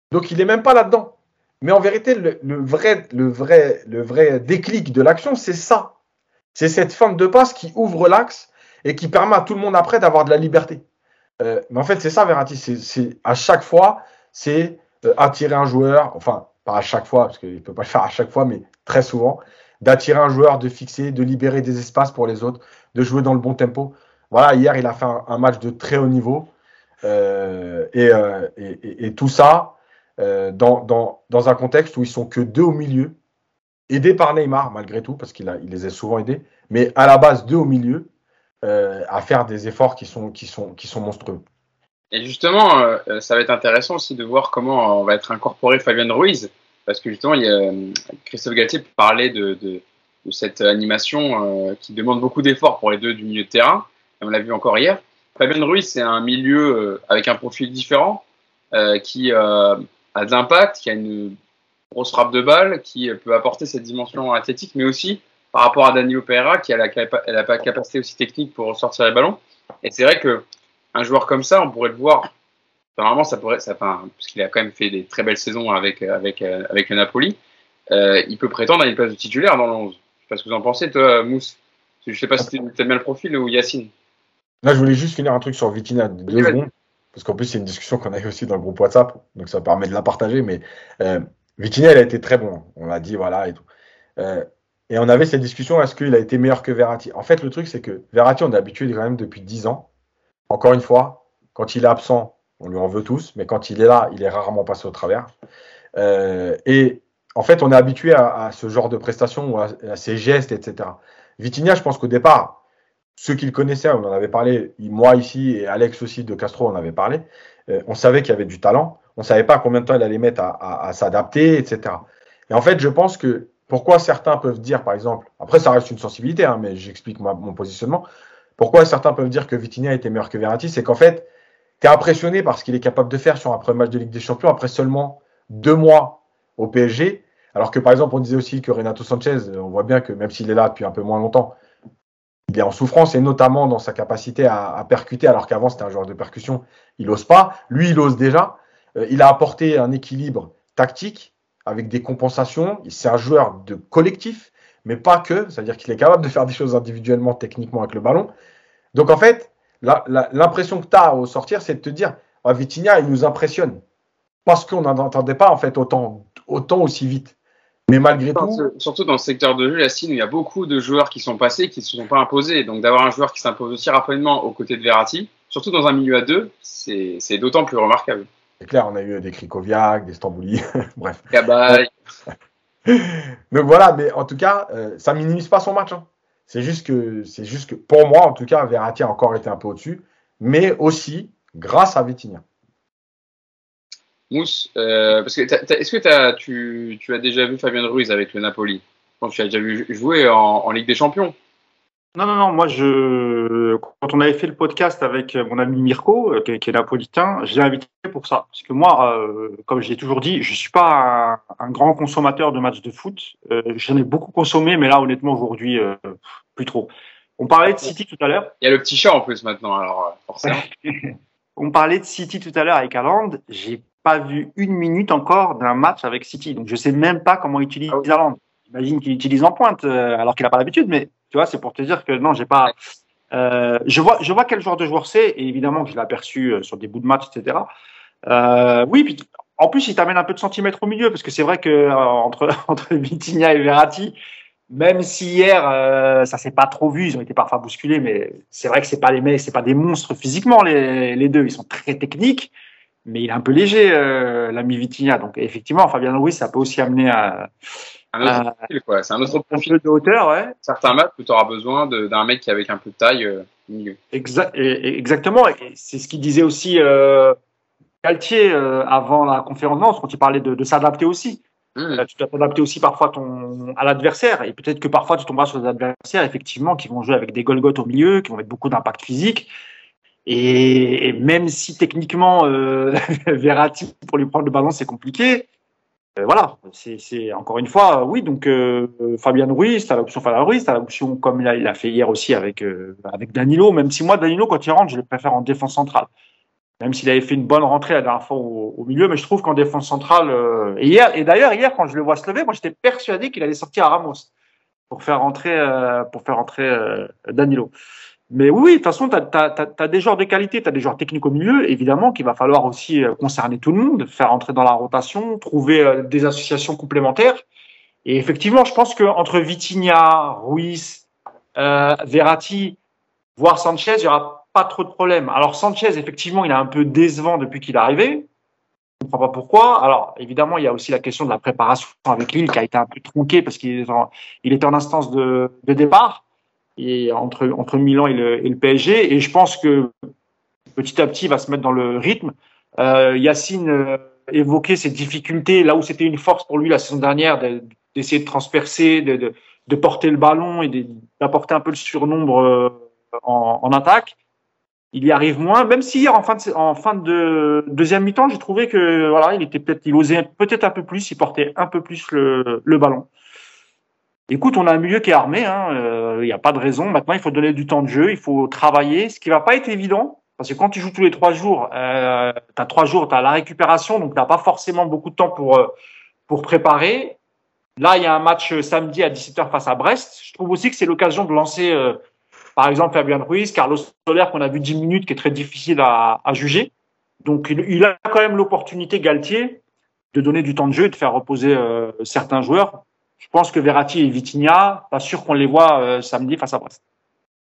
Donc il n'est même pas là-dedans. Mais en vérité, le, vrai, le, vrai, le vrai déclic de l'action, c'est ça. C'est cette fin de passe qui ouvre l'axe et qui permet à tout le monde après d'avoir de la liberté. Euh, mais en fait, c'est ça, Verratti. C'est à chaque fois, c'est euh, attirer un joueur, enfin, pas à chaque fois, parce qu'il ne peut pas le faire à chaque fois, mais très souvent, d'attirer un joueur, de fixer, de libérer des espaces pour les autres, de jouer dans le bon tempo. Voilà, hier, il a fait un match de très haut niveau. Euh, euh, et, tout ça euh, dans, dans, dans, un contexte où ils sont que deux au milieu, aidés par Neymar malgré tout, parce qu'il il les a souvent aidés, mais à la base deux au milieu, à faire des efforts qui sont, qui sont, qui sont monstrueux. Et justement, ça va être intéressant aussi de voir comment on va être incorporé Fabien Ruiz, parce que justement, il y a, Christophe Galtier parlait de, de, cette animation qui demande beaucoup d'efforts pour les deux du milieu de terrain, et on l'a vu encore hier. Fabien Ruiz, c'est un milieu euh, avec un profil différent, euh, qui euh, a de l'impact, qui a une grosse frappe de balle, qui peut apporter cette dimension athlétique, mais aussi par rapport à Danilo Pereira, qui a la, pas capacité aussi technique pour ressortir les ballons. Et c'est vrai que un joueur comme ça, on pourrait le voir. Normalement, ça pourrait, ça, enfin, parce qu'il a quand même fait des très belles saisons avec avec avec le Napoli, il peut prétendre à une place de titulaire dans le 11. Je sais pas ce que vous en pensez, toi, Mousse. Je sais pas si tu as bien le profil ou Yacine. Là, je voulais juste finir un truc sur Vitina, deux secondes, parce qu'en plus, c'est une discussion qu'on a eu aussi dans le groupe WhatsApp, donc ça permet de la partager. Mais euh, Vitina, il a été très bon, on l'a dit, voilà, et tout. Euh, et on avait cette discussion, est-ce qu'il a été meilleur que Verratti? En fait, le truc, c'est que Verratti, on est habitué quand même depuis 10 ans. Encore une fois, quand il est absent, on lui en veut tous, mais quand il est là, il est rarement passé au travers. Euh, et en fait, on est habitué à, ce genre de prestations, à, à ces gestes, etc. Vitinha, je pense qu'au départ, ceux qui le connaissaient, on en avait parlé, moi ici et Alex aussi de Castro, on avait parlé. Euh, on savait qu'il y avait du talent. On ne savait pas combien de temps il allait mettre à, s'adapter, etc. Et en fait, je pense que pourquoi certains peuvent dire, par exemple, après ça reste une sensibilité, hein, mais j'explique mon positionnement. Pourquoi certains peuvent dire que Vitinha était meilleur que Verratti, c'est qu'en fait, tu es impressionné par ce qu'il est capable de faire sur un premier match de Ligue des Champions après seulement deux mois au PSG. Alors que par exemple, on disait aussi que Renato Sanchez, on voit bien que même s'il est là depuis un peu moins longtemps, il est en souffrance et notamment dans sa capacité à, percuter, alors qu'avant c'était un joueur de percussion, il n'ose pas. Lui, il ose déjà. Euh, il a apporté un équilibre tactique avec des compensations. C'est un joueur de collectif, mais pas que. C'est-à-dire qu'il est capable de faire des choses individuellement, techniquement avec le ballon. Donc en fait, l'impression que tu as au sortir, c'est de te dire ah, Vitinha, il nous impressionne. Parce qu'on n'en entendait pas en fait autant, autant aussi vite. Mais malgré tout. Surtout dans le secteur de jeu, Yacine, où il y a beaucoup de joueurs qui sont passés qui ne se sont pas imposés. Donc d'avoir un joueur qui s'impose aussi rapidement aux côtés de Verratti, surtout dans un milieu à deux, c'est d'autant plus remarquable. C'est clair, on a eu des Krikoviak, des Stambouli, *laughs* bref. Cabaye. *laughs* Donc voilà, mais en tout cas, euh, ça minimise pas son match. hein. C'est juste que, juste que, pour moi, en tout cas, Verratti a encore été un peu au-dessus, mais aussi grâce à Vitinha. Mousse, euh, que est-ce que tu, tu as déjà vu Fabien Ruiz avec le Napoli? Je pense que tu as déjà vu jouer en Ligue des Champions. Non, non, non, moi, je, quand on avait fait le podcast avec mon ami Mirko, euh, qui est, qui est napolitain, je l'ai invité pour ça. Parce que moi, euh, comme je l'ai toujours dit, je suis pas un, un grand consommateur de matchs de foot. Euh, J'en ai beaucoup consommé, mais là, honnêtement, aujourd'hui, euh, plus trop. On parlait de City tout à l'heure. Il y a le petit chat en plus maintenant, alors euh, forcément. *laughs* On parlait de City tout à l'heure avec Haaland. J'ai pas vu une minute encore d'un match avec City. Donc, je sais même pas comment il utilise Ah. Haaland. J'imagine qu'il utilise en pointe, euh, alors qu'il a pas l'habitude, mais tu vois, c'est pour te dire que non, j'ai pas. Euh, je vois, je vois quel genre de joueur c'est, et évidemment que je l'ai aperçu euh, sur des bouts de match, etc. Euh, oui, puis en plus, il t'amène un peu de centimètres au milieu, parce que c'est vrai que euh, entre *laughs* entre Vitinha et Verratti, même si hier ça s'est pas trop vu, ils ont été parfois bousculés, mais c'est vrai que c'est pas les c'est pas des monstres physiquement les, deux, ils sont très techniques, mais il est un peu léger l'ami Vitinha, donc effectivement Fabien Ruiz ça peut aussi amener à, Un autre à profil, quoi. C'est un autre un profil. peu de hauteur, ouais. Certains matchs où tu auras besoin d'un mec qui avec un peu de taille euh, au milieu. Exactement, c'est ce qu'il disait aussi euh, Galtier euh, avant la conférence de Nantes, quand il parlait de, de s'adapter aussi. Mmh. Euh, tu dois t'adapter aussi parfois ton, à l'adversaire. Et peut-être que parfois tu tomberas sur des adversaires, effectivement, qui vont jouer avec des Golgoth au milieu, qui vont mettre beaucoup d'impact physique. Et, et même si techniquement, euh, *laughs* Verratti, pour lui prendre le ballon, c'est compliqué. Euh, voilà, c'est encore une fois, euh, oui. Donc euh, Fabien Ruiz, t'as l'option Fabien Ruiz, t'as l'option comme il a, fait hier aussi avec euh, avec Danilo. Même si moi Danilo, quand il rentre, je le préfère en défense centrale. Même s'il avait fait une bonne rentrée la dernière fois au, milieu, mais je trouve qu'en défense centrale, et et d'ailleurs hier quand je le vois se lever, moi j'étais persuadé qu'il allait sortir à Ramos pour faire rentrer pour faire rentrer Danilo. Mais oui, de toute façon, tu as, des joueurs de qualité, tu as des joueurs techniques au milieu, évidemment, qu'il va falloir aussi euh, concerner tout le monde, faire entrer dans la rotation, trouver euh, des associations complémentaires. Et effectivement, je pense qu'entre Vitinha, Ruiz, euh, Verratti, voire Sanchez, il y aura pas trop de problèmes. Alors Sanchez, effectivement, il est un peu décevant depuis qu'il est arrivé. Je ne comprends pas pourquoi. Alors, évidemment, il y a aussi la question de la préparation avec Lille qui a été un peu tronquée parce qu'il était en instance de départ entre, Milan et le, PSG. Et je pense que petit à petit, il va se mettre dans le rythme. Euh, Yacine euh, évoquait ses difficultés là où c'était une force pour lui la saison dernière de- d'essayer de transpercer, de, porter le ballon et d'apporter un peu le surnombre euh, en, attaque. Il y arrive moins, même si hier en fin de, deuxième mi-temps, j'ai trouvé que voilà, il était peut-être, il osait peut-être un peu plus, il portait un peu plus le ballon. Écoute, on a un milieu qui est armé, hein, euh, il n'y a pas de raison. Maintenant, il faut donner du temps de jeu, il faut travailler, ce qui va pas être évident, parce que quand tu joues tous les trois jours, euh, tu as trois jours, tu as la récupération, donc tu n'as pas forcément beaucoup de temps pour, euh, pour préparer. Là, il y a un match euh, samedi à 17h face à Brest. Je trouve aussi que c'est l'occasion de lancer, euh, par exemple, Fabien Ruiz, Carlos Soler, qu'on a vu 10 minutes, qui est très difficile à, juger. Donc, il, il a quand même l'opportunité, Galtier, de donner du temps de jeu et de faire reposer euh, certains joueurs. Je pense que Verratti et Vitinha, pas sûr qu'on les voit euh, samedi face à Brest.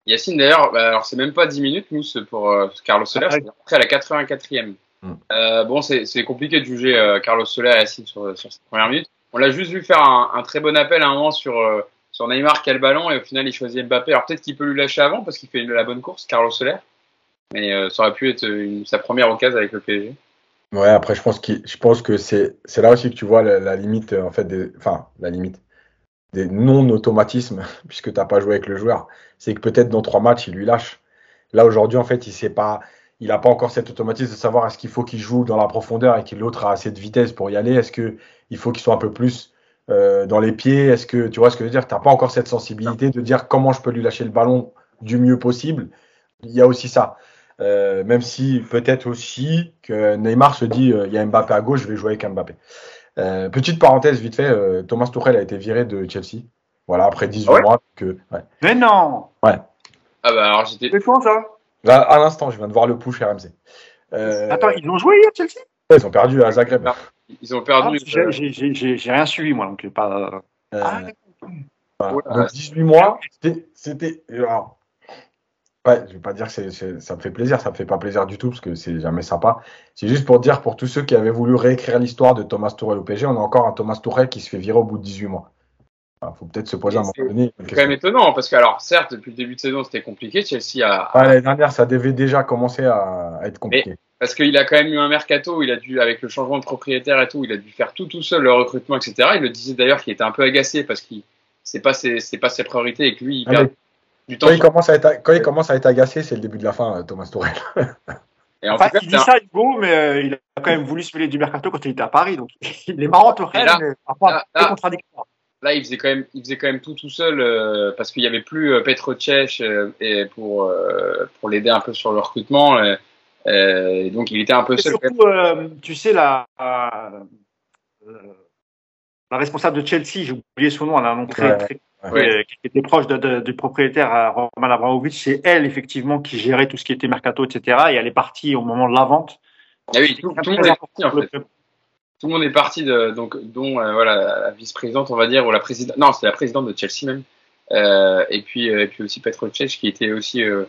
Yacine, d'ailleurs, bah, alors c'est même pas 10 minutes, nous, pour euh, Carlos Soler, c'est après à la 84e. Mm. Euh, bon, c'est compliqué de juger euh, Carlos Soler et Yacine sur, sur cette première minute. On l'a juste vu faire un, un très bon appel à un moment sur, euh, sur Neymar qui a le ballon et au final il choisit Mbappé. Alors peut-être qu'il peut lui lâcher avant parce qu'il fait la bonne course, Carlos Soler. Mais euh, ça aurait pu être une- sa première occasion avec le PSG. Ouais, après, je pense, qu'il- je pense que c'est là aussi que tu vois la, limite, euh, en fait, des, enfin, la limite des non-automatismes, *laughs* puisque tu n'as pas joué avec le joueur. C'est que peut-être dans trois matchs, il lui lâche. Là, aujourd'hui, en fait, il sait pas, n'a pas encore cet automatisme de savoir est-ce qu'il faut qu'il joue dans la profondeur et que l'autre a assez de vitesse pour y aller. Est-ce qu'il faut qu'il soit un peu plus euh, dans les pieds? Est-ce que, tu vois ce que je veux dire? Tu n'as pas encore cette sensibilité de dire comment je peux lui lâcher le ballon du mieux possible. Il y a aussi ça. Euh, même si peut-être aussi que Neymar se dit euh, il y a Mbappé à gauche, je vais jouer avec Mbappé. Euh, petite parenthèse vite fait, euh, Thomas Tuchel a été viré de Chelsea. Voilà, après 18 Ah ouais mois. Que, ouais. Mais non Ah bah alors j'étais. C'est quoi ça? Là, à l'instant, je viens de voir le push RMC. Euh, Attends, ils ont joué hier, Chelsea? Ils ont perdu à Zagreb. Ah, Ils ont Ah, perdu. j'ai- euh, j'ai- rien suivi, moi, donc pas. Euh, Ah, voilà. ouais, Donc 18 mois, c'était- c'était. alors, Ouais, je vais pas dire que ça me fait plaisir, ça me fait pas plaisir du tout parce que c'est jamais sympa. C'est juste pour dire pour tous ceux qui avaient voulu réécrire l'histoire de Thomas Tourelle au PSG, on a encore un Thomas Tourelle qui se fait virer au bout de 18 mois. Il faut peut-être se poser un moment donné. C'est quand même étonnant parce que, alors, certes, depuis le début de saison, c'était compliqué. Chelsea a. L'année dernière, ça devait déjà commencer à, être compliqué. parce qu'il a quand même eu un mercato, il a dû, avec le changement de propriétaire et tout, il a dû faire tout tout seul, le recrutement, etc. Il le disait d'ailleurs qu'il était un peu agacé parce que c'est pas ses, pas ses priorités et que lui, il ah, perd du temps. Quand il, commence à être, quand il commence à être agacé, c'est le début de la fin, Thomas Tourelle. *laughs* Et en fait, il dit ça, Hugo, mais euh, il a quand même voulu se mêler du mercato quand il était à Paris. Donc, *laughs* il est marrant, Tourelle, mais parfois un peu contradictoire là, il faisait quand même, il faisait quand même tout tout seul euh, parce qu'il n'y avait plus euh, Petro Cech euh, et pour euh, pour l'aider un peu sur le recrutement. et donc, il était un peu seul. Surtout, tu sais la la responsable de Chelsea, j'ai oublié son nom, elle a un nom très, très qui était proche de, du propriétaire Roman Abramovich. C'est elle effectivement qui gérait tout ce qui était mercato, etc. Et elle est partie au moment de la vente. Ah oui, tout, le monde est parti en fait tout le monde est parti de, donc, dont euh, voilà, la vice-présidente, on va dire, ou la présidente, non, c'est la présidente de Chelsea même, euh, et puis euh, et puis aussi Petro Cech qui était aussi euh,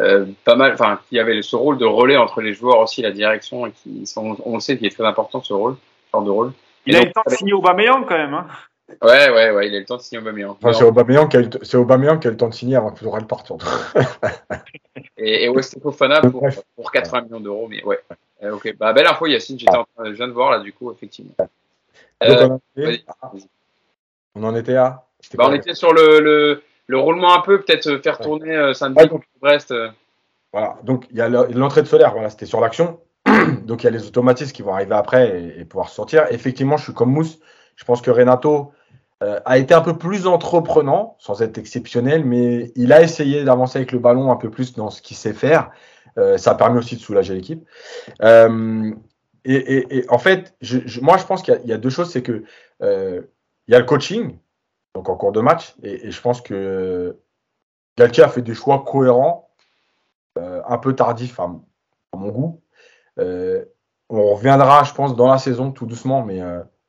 euh, pas mal, enfin qui avait ce rôle de relais entre les joueurs aussi, la direction, et qui on le sait, qui est très important ce rôle, ce genre de rôle. Il a eu le temps de signer Aubameyang quand même. Hein. Ouais, ouais, ouais, il a le temps de signer Aubameyang. Enfin, c'est Aubameyang qui a eu, c'est Aubameyang qui a le temps de signer avant que Tourelle parte. et, et West Fofana pour, pour 80 millions d'euros, mais ouais. Euh, ok, bah, belle info Yacine, j'étais en train, je viens de voir là du coup, effectivement. Euh, on, en était à bah, On était sur le, le, le, roulement un peu, peut-être euh, faire tourner euh, Saint-Denis ouais, Brest. Voilà, donc il y a l'entrée de Solaire, voilà, c'était sur l'action. *clears throat* donc il y a les automatismes qui vont arriver après et, pouvoir sortir. Effectivement, je suis comme Mousse. Je pense que Renato a été un peu plus entreprenant, sans être exceptionnel, mais il a essayé d'avancer avec le ballon un peu plus dans ce qu'il sait faire. Euh, ça a permis aussi de soulager l'équipe. Euh, et, en fait, moi, je pense qu'il y, a deux choses. C'est que euh, il y a le coaching, donc en cours de match, et, je pense que Galtier a fait des choix cohérents, un peu tardifs à, mon goût. on reviendra, je pense, dans la saison tout doucement, mais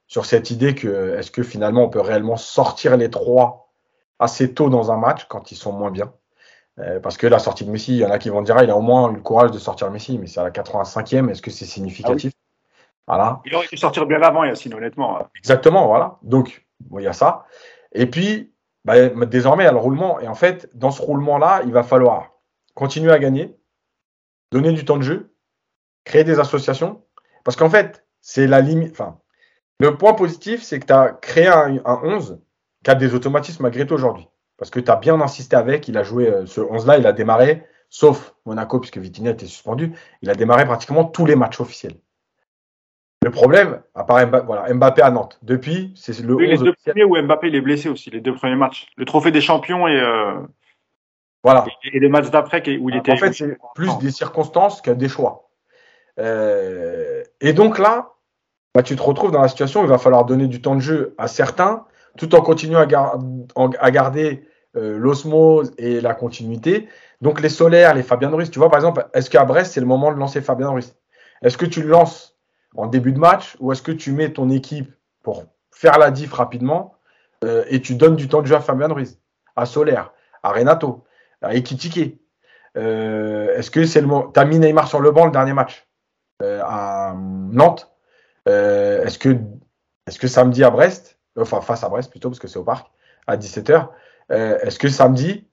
sur cette idée que est-ce que finalement on peut réellement sortir les trois assez tôt dans un match quand ils sont moins bien? Euh, parce que la sortie de Messi, il y en a qui vont dire, ah, il a au moins eu le courage de sortir Messi, mais c'est à la 85e, est-ce que c'est significatif? Ah Voilà. Il aurait dû sortir bien avant, Yacine, honnêtement. Exactement, voilà. Donc, il y a ça. Et puis, bah, désormais, il y a le roulement. Et en fait, dans ce roulement-là, il va falloir continuer à gagner, donner du temps de jeu, créer des associations. Parce qu'en fait, c'est la limite. Enfin, le point positif, c'est que tu as créé un, un 11 qui a des automatismes malgré tout aujourd'hui parce que tu as bien insisté avec. Il a joué euh, ce 11-là, il a démarré, sauf Monaco, puisque Vitinha était suspendu, il a démarré pratiquement tous les matchs officiels. Le problème, à part Mbappé, voilà, Mbappé à Nantes, depuis, c'est le Les deux premiers où Mbappé il est blessé aussi, les deux premiers matchs. Le trophée des champions et, euh, voilà. et, les matchs d'après où il était. En fait, c'est plus des circonstances que des choix. Euh, et donc là, bah, tu te retrouves dans la situation où il va falloir donner du temps de jeu à certains, tout en continuant à garder euh, l'osmose et la continuité. Donc les solaires, les Fabien Ruiz, tu vois par exemple, est-ce qu'à Brest c'est le moment de lancer Fabien Ruiz Est-ce que tu le lances en début de match ou est-ce que tu mets ton équipe pour faire la diff rapidement euh, et tu donnes du temps de jeu à Fabien Ruiz, à Solaire, à Renato, à Ekitike? Euh, Est-ce que c'est le moment T'as mis Neymar sur le banc le dernier match à Nantes? Est-ce que est-ce que samedi à Brest, enfin face à Brest plutôt parce que c'est au parc à 17h, euh, est-ce que samedi,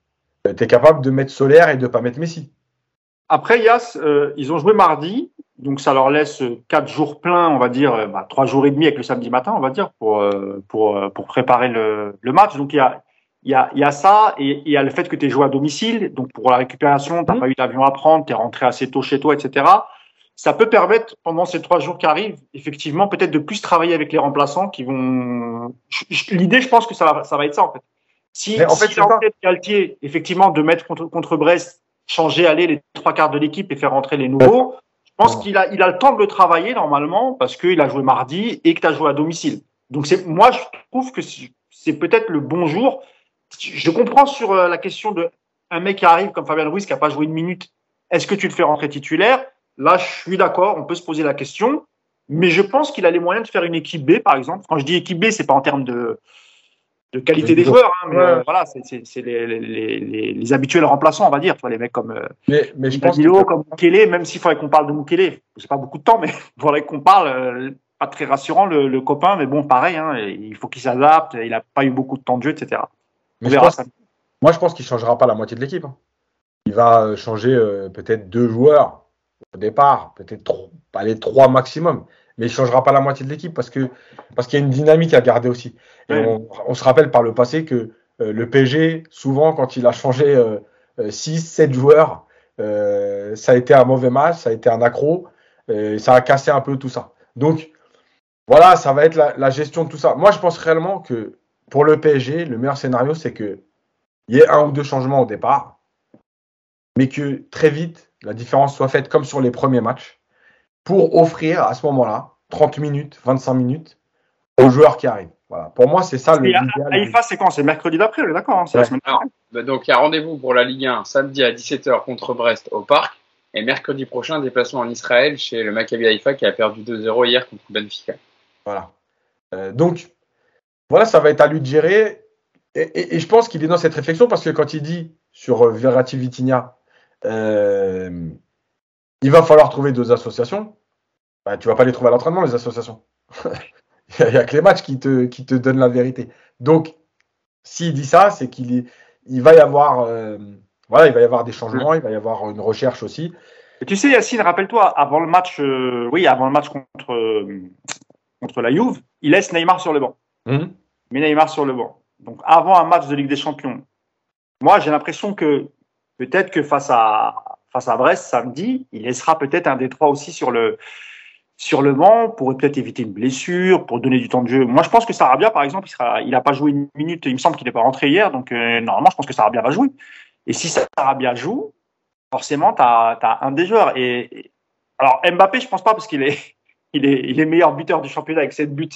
euh, tu es capable de mettre Solaire et de ne pas mettre Messi? Après, Yas, euh, ils ont joué mardi, donc ça leur laisse quatre jours pleins, on va dire, bah, trois jours et demi avec le samedi matin, on va dire, pour, pour, pour préparer le, le match. Donc il y a, il y, a, il y a ça et il y a le fait que tu es joué à domicile. Donc pour la récupération, tu n'as mmh. pas eu d'avion à prendre, tu es rentré assez tôt chez toi, etc. Ça peut permettre, pendant ces trois jours qui arrivent, effectivement, peut-être de plus travailler avec les remplaçants qui vont. L'idée, je pense que ça va, ça va être ça, en fait. Si, en fait, si Galtier, effectivement, de mettre contre, contre Brest, changer, aller les trois quarts de l'équipe et faire rentrer les nouveaux, je pense qu'il a, il a le temps de le travailler normalement parce qu'il a joué mardi et que tu as joué à domicile. Donc c'est, moi, je trouve que c'est peut-être le bon jour. Je comprends sur euh, la question de un mec qui arrive comme Fabien Ruiz qui a pas joué une minute. Est-ce que tu le fais rentrer titulaire? Là, je suis d'accord. On peut se poser la question, mais je pense qu'il a les moyens de faire une équipe B, par exemple. Quand je dis équipe B, c'est pas en termes de de qualité des joueurs. Hein, mais voilà, c'est les, les, les, les, habituels remplaçants, on va dire. Tu vois, les mecs comme euh, mais, mais je pense que... comme Mukele, même s'il faudrait qu'on parle de Mukele. J'ai pas beaucoup de temps, mais *laughs* il faudrait qu'on parle. Euh, pas très rassurant le, le, copain, mais bon, pareil. Hein, il faut qu'il s'adapte. Il a pas eu beaucoup de temps de jeu, etc. Mais je pense, moi, je pense qu'il changera pas la moitié de l'équipe. Hein. Il va euh, changer euh, peut-être deux joueurs au départ, peut-être pas les trois maximum mais il ne changera pas la moitié de l'équipe parce que parce qu'il y a une dynamique à garder aussi. on, se rappelle par le passé que euh, le PSG, souvent, quand il a changé 6, euh, 7 euh, joueurs, ça a été un mauvais match, ça a été un accro, et ça a cassé un peu tout ça. Donc, voilà, ça va être la, gestion de tout ça. Moi, je pense réellement que pour le PSG, le meilleur scénario, c'est qu'il y ait un ou deux changements au départ, mais que très vite, la différence soit faite comme sur les premiers matchs pour offrir à ce moment-là 30 minutes, 25 minutes aux joueurs qui arrivent. Voilà. Pour moi, c'est ça le. Haïfa, c'est quand? C'est mercredi d'après, d'accord hein, C'est la semaine bah, Donc, il y a rendez-vous pour la Ligue 1 samedi à 17h contre Brest au Parc. Et mercredi prochain, déplacement en Israël chez le Maccabi Haïfa qui a perdu 2-0 hier contre Benfica. Voilà. Euh, donc, voilà, ça va être à lui de gérer. Et, je pense qu'il est dans cette réflexion parce que quand il dit sur euh, Verratti Vitinha, euh, il va falloir trouver deux associations. Bah, tu vas pas les trouver à l'entraînement, les associations. *laughs* il n'y a, que les matchs qui te, qui te donnent la vérité. Donc, s'il dit ça, c'est qu'il il va y avoir, euh, voilà, il va y avoir des changements, il va y avoir une recherche aussi. Et tu sais, Yacine, rappelle-toi, avant le match, euh, oui, avant le match contre, euh, contre la Juve, il laisse Neymar sur le banc. Mmh. Mais Neymar sur le banc. Donc, avant un match de Ligue des Champions, moi, j'ai l'impression que peut-être que face à, face à Brest samedi, il laissera peut-être un des trois aussi sur le, sur le banc pour peut-être éviter une blessure, pour donner du temps de jeu. Moi, je pense que Sarabia, par exemple, il sera, il a pas joué une minute. Il me semble qu'il n'est pas rentré hier, donc euh, normalement, je pense que Sarabia va jouer. Et si Sarabia joue, forcément, tu as, un des joueurs. Et, alors Mbappé, je pense pas parce qu'il est, il est, il est meilleur buteur du championnat avec 7 buts.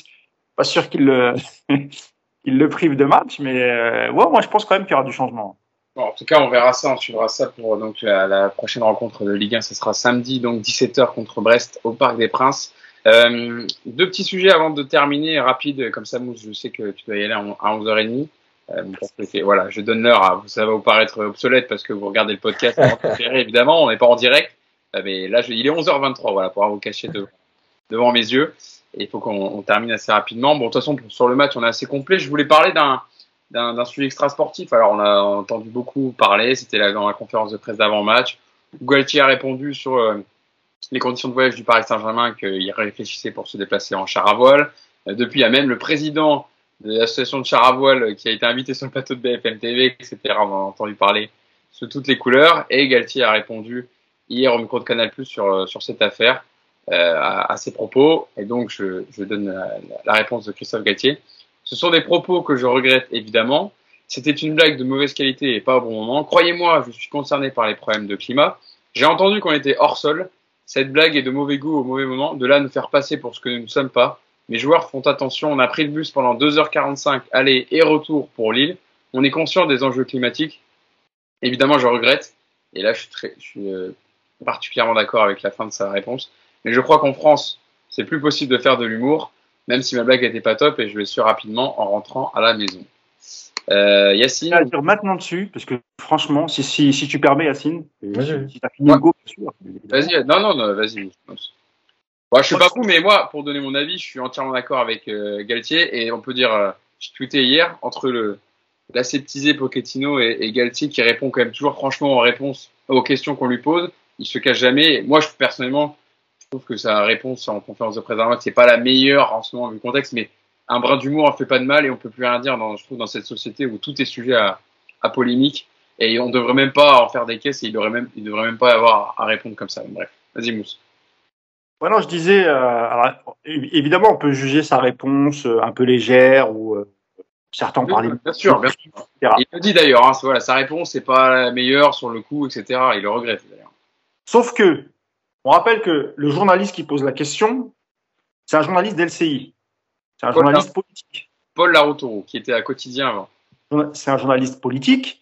Pas sûr qu'il le, *laughs* il le prive de match, mais euh, ouais, moi, je pense quand même qu'il y aura du changement en tout cas, on verra ça, on suivra ça pour donc la, prochaine rencontre de Ligue 1. Ce sera samedi, donc 17h contre Brest au Parc des Princes. Euh, deux petits sujets avant de terminer, rapide, comme ça, Mousse, je sais que tu dois y aller à 11h30. Euh, voilà, je donne l'heure. Ça va vous paraître obsolète parce que vous regardez le podcast *laughs* évidemment, on n'est pas en direct. Euh, mais là, il est 11h23, voilà, pour vous cacher devant mes yeux. Il faut qu'on termine assez rapidement. Bon, de toute façon, sur le match, on est assez complet. Je voulais parler d'un d'un sujet extra sportif. Alors, on a entendu beaucoup parler, c'était dans la conférence de presse d'avant-match. Gualtier a répondu sur euh, les conditions de voyage du Paris Saint-Germain qu'il réfléchissait pour se déplacer en char à voile. Euh, depuis, il y a même le président de l'association de char à voile qui a été invité sur le plateau de BFM TV, etc. On a entendu parler sous toutes les couleurs. Et Galtier a répondu hier au micro de Canal Plus sur, euh, sur cette affaire, à, à, ses propos. Et donc, je, je donne la, la réponse de Christophe Galtier. Ce sont des propos que je regrette évidemment. C'était une blague de mauvaise qualité et pas au bon moment. Croyez-moi, je suis concerné par les problèmes de climat. J'ai entendu qu'on était hors sol. Cette blague est de mauvais goût au mauvais moment. De là, nous faire passer pour ce que nous ne sommes pas. Mes joueurs font attention. On a pris le bus pendant 2h45 aller et retour pour Lille. On est conscient des enjeux climatiques. Évidemment, je regrette. Et là, je suis, je suis euh, particulièrement d'accord avec la fin de sa réponse. Mais je crois qu'en France, c'est plus possible de faire de l'humour même si ma blague n'était pas top et je vais su rapidement en rentrant à la maison. Euh, Yacine. Je dire maintenant dessus, parce que franchement, si, si, si tu permets, Yacine, si, tu as fini le go, bien sûr. Vas-y, non, non, non vas-y. Moi, je suis pas fou, mais moi, pour donner mon avis, je suis entièrement d'accord avec euh, Galtier et on peut dire, euh, j'ai tweeté hier, entre le l'aseptisé Pochettino et, et, Galtier qui répond quand même toujours franchement en réponse aux questions qu'on lui pose, il se cache jamais. Moi, je personnellement, trouve que sa réponse en conférence de presse c'est pas la meilleure en ce moment vu le contexte, mais un brin d'humour en fait pas de mal et on peut plus rien dire dans, je trouve, dans cette société où tout est sujet à, à polémique et on devrait même pas en faire des caisses et il devrait même, il devrait même pas avoir à répondre comme ça. Bref, vas-y Mousse. Voilà, je disais, euh, alors, évidemment, on peut juger sa réponse euh, un peu légère ou euh, certains parlent. Bien sûr, bien sûr. Il le dit d'ailleurs, hein, voilà, sa réponse c'est pas la meilleure sur le coup, etc. Il le regrette d'ailleurs. Sauf que on rappelle que le journaliste qui pose la question, c'est un journaliste d'LCI. C'est un journaliste politique. Paul Laroutourou, qui était à quotidien avant. C'est un journaliste politique.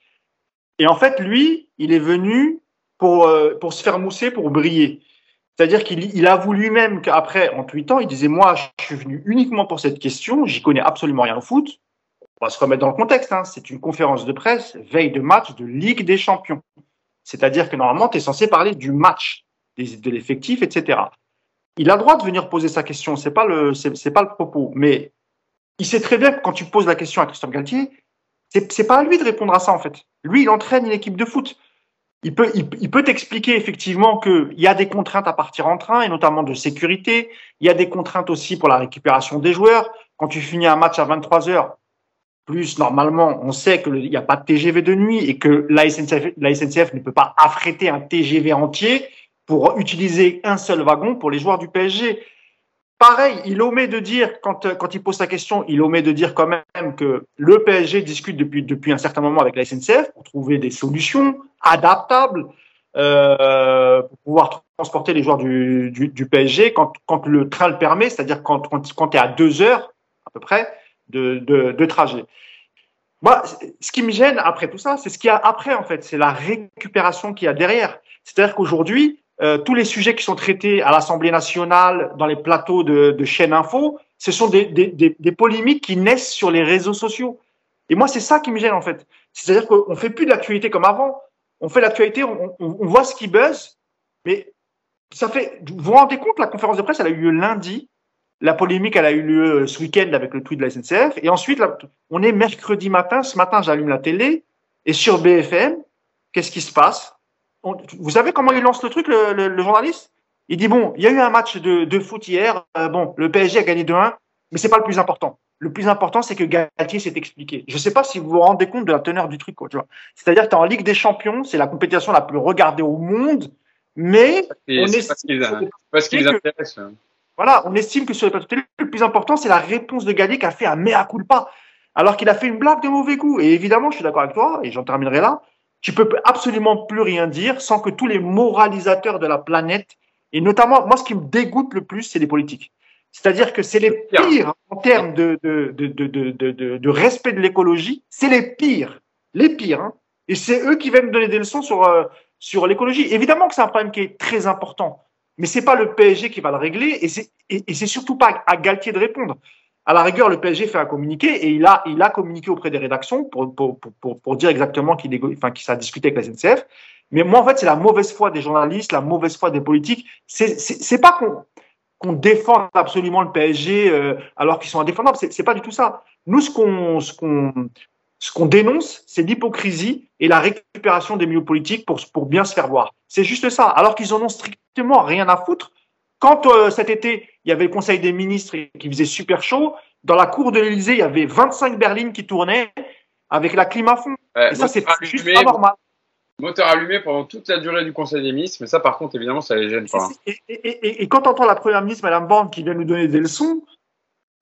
Et en fait, lui, il est venu pour, euh, pour se faire mousser, pour briller. C'est-à-dire qu'il il avoue lui-même qu'après, en tweetant, il disait Moi, je suis venu uniquement pour cette question, j'y connais absolument rien au foot. on va se remettre dans le contexte, hein. c'est une conférence de presse veille de match de Ligue des Champions. C'est-à-dire que normalement, tu es censé parler du match, de l'effectif, etc. Il a le droit de venir poser sa question, c'est pas c'est pas le propos. Mais il sait très bien que quand tu poses la question à Christophe Galtier, c'est pas à lui de répondre à ça en fait. Lui, il entraîne une équipe de foot. Il peut, il, peut t'expliquer effectivement qu'il y a des contraintes à partir en train, et notamment de sécurité. Il y a des contraintes aussi pour la récupération des joueurs. Quand tu finis un match à 23 heures, plus normalement, on sait qu'il n'y a pas de TGV de nuit et que la SNCF, la SNCF ne peut pas affréter un TGV entier pour utiliser un seul wagon pour les joueurs du PSG. Pareil, il omet de dire, quand, euh, quand il pose sa question, il omet de dire quand même que le PSG discute depuis, depuis un certain moment avec la SNCF pour trouver des solutions adaptables euh, pour pouvoir transporter les joueurs du, du, PSG quand, quand le train le permet, c'est-à-dire quand, quand, quand tu es à deux heures à peu près de, de, de trajet. Moi, ce qui me gêne après tout ça, c'est ce qu'il y a après, en fait. C'est la récupération qu'il y a derrière. C'est-à-dire qu'aujourd'hui, euh, tous les sujets qui sont traités à l'Assemblée nationale, dans les plateaux de, chaînes info, ce sont des, polémiques qui naissent sur les réseaux sociaux. Et moi, c'est ça qui me gêne en fait. C'est-à-dire qu'on fait plus de l'actualité comme avant. On fait l'actualité, on, voit ce qui buzz, mais ça fait. Vous vous rendez compte, la conférence de presse, elle a eu lieu lundi. La polémique, elle a eu lieu ce week-end avec le tweet de la SNCF. Et ensuite, on est mercredi matin. Ce matin, j'allume la télé et sur BFM, qu'est-ce qui se passe? Vous savez comment il lance le truc, le, le, journaliste? Il dit bon, il y a eu un match de, de foot hier. Euh, bon, le PSG a gagné 2-1, mais c'est pas le plus important. Le plus important, c'est que Galtier s'est expliqué. Je sais pas si vous vous rendez compte de la teneur du truc. C'est-à-dire que tu es en Ligue des Champions, c'est la compétition la plus regardée au monde, mais on est, parce qu'il les intéresse. Hein. Voilà, on estime que sur les plateaux télé, le plus important, c'est la réponse de Galtier qui a fait un mea culpa, alors qu'il a fait une blague de mauvais goût. Et évidemment, je suis d'accord avec toi, et j'en terminerai là tu peux absolument plus rien dire sans que tous les moralisateurs de la planète, et notamment, moi, ce qui me dégoûte le plus, c'est les politiques. C'est-à-dire que c'est les pires en termes de, de, de, de, de respect de l'écologie, c'est les pires, les pires. Hein. Et c'est eux qui viennent donner des leçons sur, euh, sur l'écologie. Évidemment que c'est un problème qui est très important, mais c'est pas le PSG qui va le régler, et c'est et, c'est surtout pas à Galtier de répondre à la rigueur, le PSG fait un communiqué et il a, il a communiqué auprès des rédactions pour, pour, pour, dire exactement qu'il enfin, qu s'est discuté avec la SNCF. Mais moi, en fait, c'est la mauvaise foi des journalistes, la mauvaise foi des politiques. C'est pas qu'on qu'on défend absolument le PSG euh, alors qu'ils sont indéfendables. C'est pas du tout ça. Nous, ce qu'on ce ce qu'on dénonce, c'est l'hypocrisie et la récupération des milieux politiques pour, pour bien se faire voir. C'est juste ça. Alors qu'ils en ont strictement rien à foutre quand euh, cet été, il y avait le Conseil des ministres qui faisait super chaud, dans la cour de l'Élysée, il y avait 25 berlines qui tournaient avec la clim à fond. et ça, c'est juste pas normal. Moteur allumé pendant toute la durée du Conseil des ministres, mais ça, par contre, évidemment, ça les gêne pas. Et, et, et, et quand on entend la première ministre, Madame Borne, qui vient nous donner des leçons,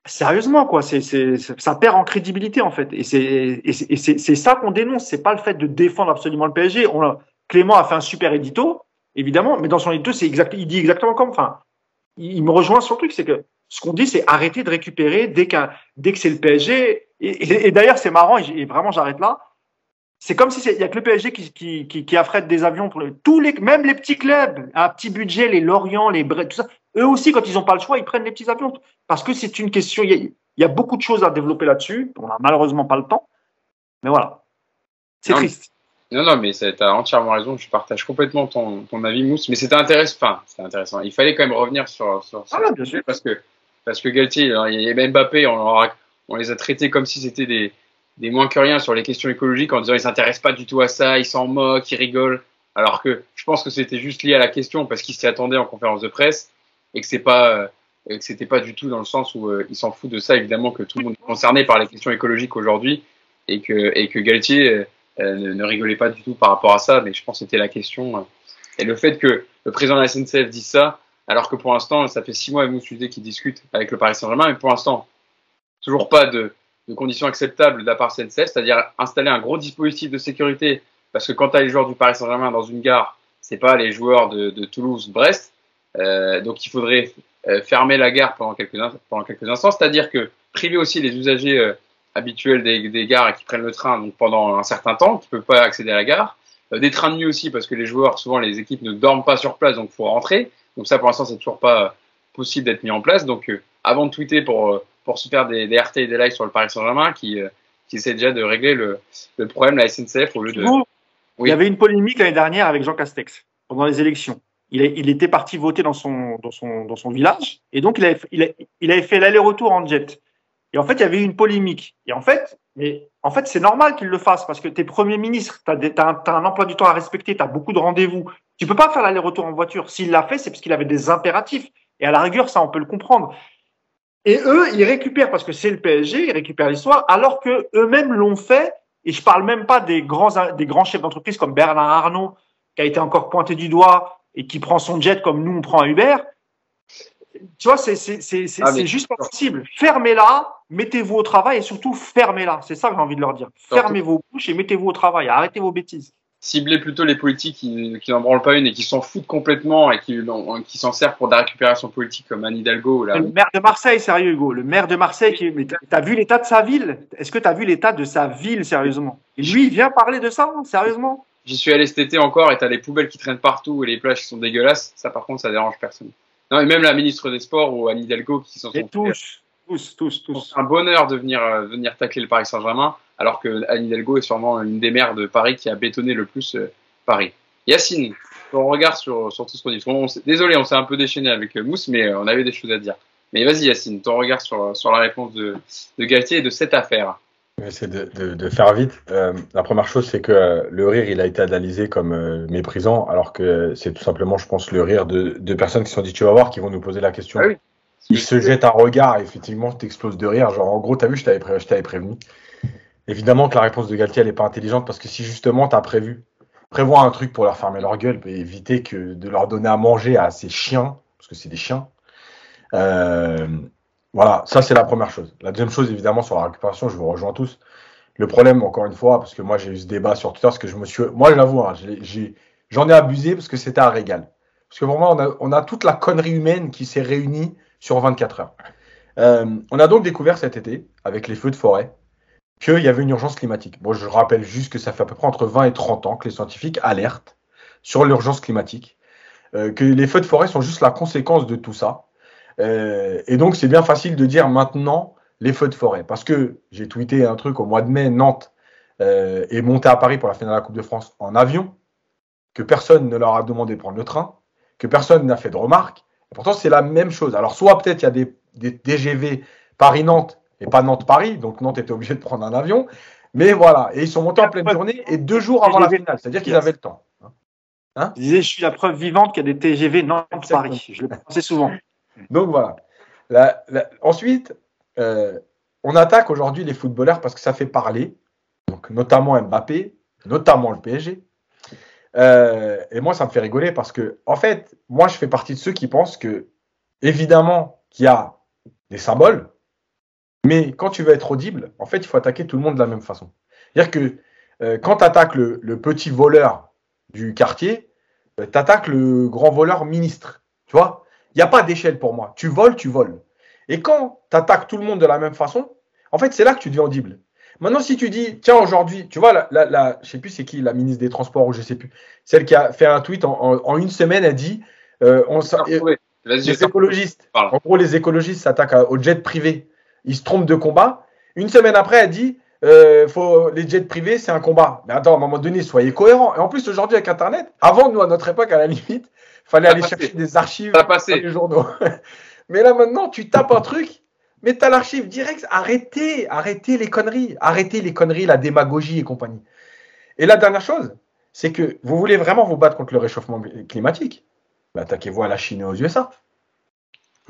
sérieusement, quoi, c'est, ça perd en crédibilité, en fait. Et c'est, ça qu'on dénonce. C'est pas le fait de défendre absolument le PSG. On, Clément a fait un super édito, évidemment, mais dans son édito, c'est exact, il dit exactement comme, enfin, il me rejoint sur le truc, c'est que ce qu'on dit, c'est arrêter de récupérer dès, qu'un, dès que c'est le PSG. Et, d'ailleurs, c'est marrant, et, vraiment, j'arrête là. C'est comme si il y a que le PSG qui, qui, qui, qui affrète des avions pour tous les, même les petits clubs, à petit budget, les Lorient, les Brest, tout ça. Eux aussi, quand ils n'ont pas le choix, ils prennent les petits avions parce que c'est une question. Il y, a, il y a beaucoup de choses à développer là-dessus. On n'a malheureusement pas le temps, mais voilà. C'est triste. Non, non, mais tu as entièrement raison. Je partage complètement ton, ton avis, Mousse. Mais c'était intéressant. Enfin, c'était intéressant. Il fallait quand même revenir sur, sur, ah, bien sûr. parce que parce que Galtier, il y a Mbappé, on, on les a traités comme si c'était des, des moins que rien sur les questions écologiques en disant ils s'intéressent pas du tout à ça, ils s'en moquent, ils rigolent. Alors que je pense que c'était juste lié à la question parce qu'ils s'y attendaient en conférence de presse et que c'est pas que c'était pas du tout dans le sens où euh, ils s'en foutent de ça évidemment que tout le monde est concerné par les questions écologiques aujourd'hui et que et que Galtier euh, euh, ne, ne, rigolait pas du tout par rapport à ça, mais je pense que c'était la question. Euh. Et le fait que le président de la SNCF dise ça, alors que pour l'instant, ça fait six mois, et Moussudé qui discute avec le Paris Saint-Germain, mais pour l'instant, toujours pas de, conditions acceptables de la part SNCF, c'est-à-dire installer un gros dispositif de sécurité, parce que quand tu as les joueurs du Paris Saint-Germain dans une gare, c'est pas les joueurs de, Toulouse, Brest, euh, donc il faudrait euh, fermer la gare pendant quelques, instants, c'est-à-dire que priver aussi les usagers euh, habituels des, des, gares qui prennent le train donc pendant un certain temps, qui ne peuvent pas accéder à la gare. Euh, des trains de nuit aussi, parce que les joueurs, souvent les équipes ne dorment pas sur place, donc il faut rentrer. Donc ça, pour l'instant, c'est toujours pas possible d'être mis en place. Donc euh, avant de tweeter pour, euh, pour se faire des, des, RT et des likes sur le Paris Saint-Germain, qui, qui essaie déjà de régler le, le problème de la SNCF au lieu de. Il y avait une polémique l'année dernière avec Jean Castex pendant les élections. Il, il était parti voter dans son, dans son, dans son village et donc il avait, il, il avait fait l'aller-retour en jet. Et en fait, il y avait eu une polémique. Et en fait, mais en fait, c'est normal qu'il le fasse parce que tu es Premier ministre, tu as, un emploi du temps à respecter, tu as beaucoup de rendez-vous. Tu peux pas faire l'aller-retour en voiture. S'il l'a fait, c'est parce qu'il avait des impératifs. Et à la rigueur, ça, on peut le comprendre. Et eux, ils récupèrent, parce que c'est le PSG, ils récupèrent l'histoire, alors que eux-mêmes l'ont fait. Et je parle même pas des grands, des grands chefs d'entreprise comme Bernard Arnault, qui a été encore pointé du doigt et qui prend son jet comme nous, on prend un Uber. Tu vois, c'est ah, juste pas possible. Fermez-la, mettez-vous au travail et surtout fermez-la. C'est ça que j'ai envie de leur dire. Fermez vos bouches et mettez-vous au travail. Arrêtez vos bêtises. Ciblez plutôt les politiques qui, qui n'en branlent pas une et qui s'en foutent complètement et qui, qui s'en servent pour de la récupération politique comme Anne Hidalgo. Le maire de Marseille, sérieux Hugo, le maire de Marseille, qui, mais t'as vu l'état de sa ville? Est-ce que t'as vu l'état de sa ville sérieusement? Et lui, il vient parler de ça, sérieusement? J'y suis allé cet été encore et t'as les poubelles qui traînent partout et les plages qui sont dégueulasses. Ça, par contre, ça dérange personne. Non, et même la ministre des Sports ou Anne Hidalgo qui s'en sont. Tous, tous, tous, tous. Un bonheur de venir, euh, venir tacler le Paris Saint-Germain, alors que Anne Hidalgo est sûrement une des maires de Paris qui a bétonné le plus euh, Paris. Yacine, ton regard sur, sur tout ce qu'on dit. désolé, on s'est un peu déchaîné avec euh, Mousse, mais on avait des choses à dire. Mais vas-y Yacine, ton regard sur, sur la réponse de, de Galtier et de cette affaire. C'est de, de, de, faire vite. Euh, la première chose, c'est que euh, le rire, il a été analysé comme euh, méprisant, alors que c'est tout simplement, je pense, le rire de, de, personnes qui se sont dit, tu vas voir, qui vont nous poser la question. Ah il se jette un regard, effectivement, t'exploses de rire. Genre, en gros, t'as vu, je t'avais pré prévenu. Évidemment que la réponse de Galtier, elle n'est pas intelligente, parce que si justement, t'as prévu, prévoir un truc pour leur fermer leur gueule, et éviter que de leur donner à manger à ces chiens, parce que c'est des chiens, euh, voilà, ça c'est la première chose. La deuxième chose, évidemment, sur la récupération, je vous rejoins tous. Le problème, encore une fois, parce que moi j'ai eu ce débat sur Twitter, parce que je me suis, moi je l'avoue, hein, j'en ai, abusé parce que c'était un régal. Parce que pour moi, on a, on a toute la connerie humaine qui s'est réunie sur 24 heures. Euh, on a donc découvert cet été, avec les feux de forêt, qu'il y avait une urgence climatique. Bon, je rappelle juste que ça fait à peu près entre 20 et 30 ans que les scientifiques alertent sur l'urgence climatique, euh, que les feux de forêt sont juste la conséquence de tout ça, euh, et donc, c'est bien facile de dire maintenant les feux de forêt. Parce que j'ai tweeté un truc au mois de mai, Nantes euh, est monté à Paris pour la finale de la Coupe de France en avion, que personne ne leur a demandé de prendre le train, que personne n'a fait de remarques. Pourtant, c'est la même chose. Alors, soit peut-être il y a des, des DGV Paris-Nantes et pas Nantes-Paris, donc Nantes était obligé de prendre un avion. Mais voilà, et ils sont montés en pleine journée et deux jours avant la finale, c'est-à-dire qu'ils avaient le temps. Hein? Je disais, je suis la preuve vivante qu'il y a des TGV Nantes-Paris. Je le pensais souvent. Donc voilà. ensuite, euh, on attaque aujourd'hui les footballeurs parce que ça fait parler, donc notamment Mbappé, notamment le PSG. Euh, et moi, ça me fait rigoler parce que, en fait, moi, je fais partie de ceux qui pensent que, évidemment, qu'il y a des symboles, mais quand tu veux être audible, en fait, il faut attaquer tout le monde de la même façon. C'est-à-dire que euh, quand tu attaques le, petit voleur du quartier, tu le grand voleur ministre. Tu vois? N'y a pas d'échelle pour moi. Tu voles, tu voles. Et quand tu attaques tout le monde de la même façon, en fait, c'est là que tu deviens audible. Maintenant, si tu dis, tiens, aujourd'hui, tu vois, la, la, la je sais plus c'est qui, la ministre des Transports, ou je sais plus, celle qui a fait un tweet en, une semaine, elle dit, euh, on, les écologistes, en gros, les écologistes s'attaquent au jet privé. Ils se trompent de combat. Une semaine après, elle dit, euh, faut, les jets privés, c'est un combat. Mais attends, à un moment donné, soyez cohérents. Et en plus, aujourd'hui, avec Internet, avant, nous, à notre époque, à la limite, *laughs* fallait aller chercher des archives les journaux. *laughs* mais là maintenant, tu tapes un truc, mais tu as l'archive direct. Arrêtez, arrêtez les conneries, arrêtez les conneries, la démagogie et compagnie. Et la dernière chose, c'est que vous voulez vraiment vous battre contre le réchauffement climatique, bah, attaquez-vous à la Chine et aux USA.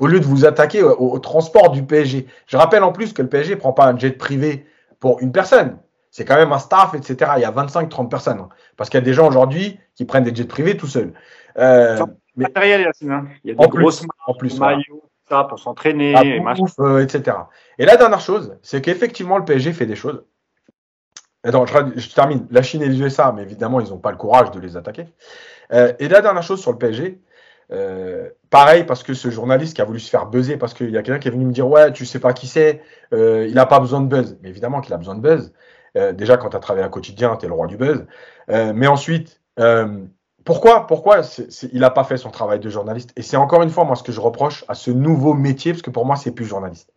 Au lieu de vous attaquer au, transport du PSG. Je rappelle en plus que le PSG ne prend pas un jet privé pour une personne. C'est quand même un staff, etc. Il y a 25-30 personnes. Hein. Parce qu'il y a des gens aujourd'hui qui prennent des jets privés tout seuls. Euh, matériel, hein. Il y a des grosses en plus, maillots, ça, pour s'entraîner, euh, etc. Et la dernière chose, c'est qu'effectivement, le PSG fait des choses. Attends, je, termine. La Chine et les USA, mais évidemment, ils n'ont pas le courage de les attaquer. Euh, et la dernière chose sur le PSG, euh, pareil, parce que ce journaliste qui a voulu se faire buzzer, parce qu'il y a quelqu'un qui est venu me dire Ouais, tu sais pas qui c'est, euh, il n'a pas besoin de buzz. Mais évidemment qu'il a besoin de buzz. Euh, déjà, quand tu as travaillé à quotidien, tu es le roi du buzz. mais ensuite, pourquoi, pourquoi il n'a pas fait son travail de journaliste? Et c'est encore une fois moi ce que je reproche à ce nouveau métier, parce que pour moi c'est plus journaliste.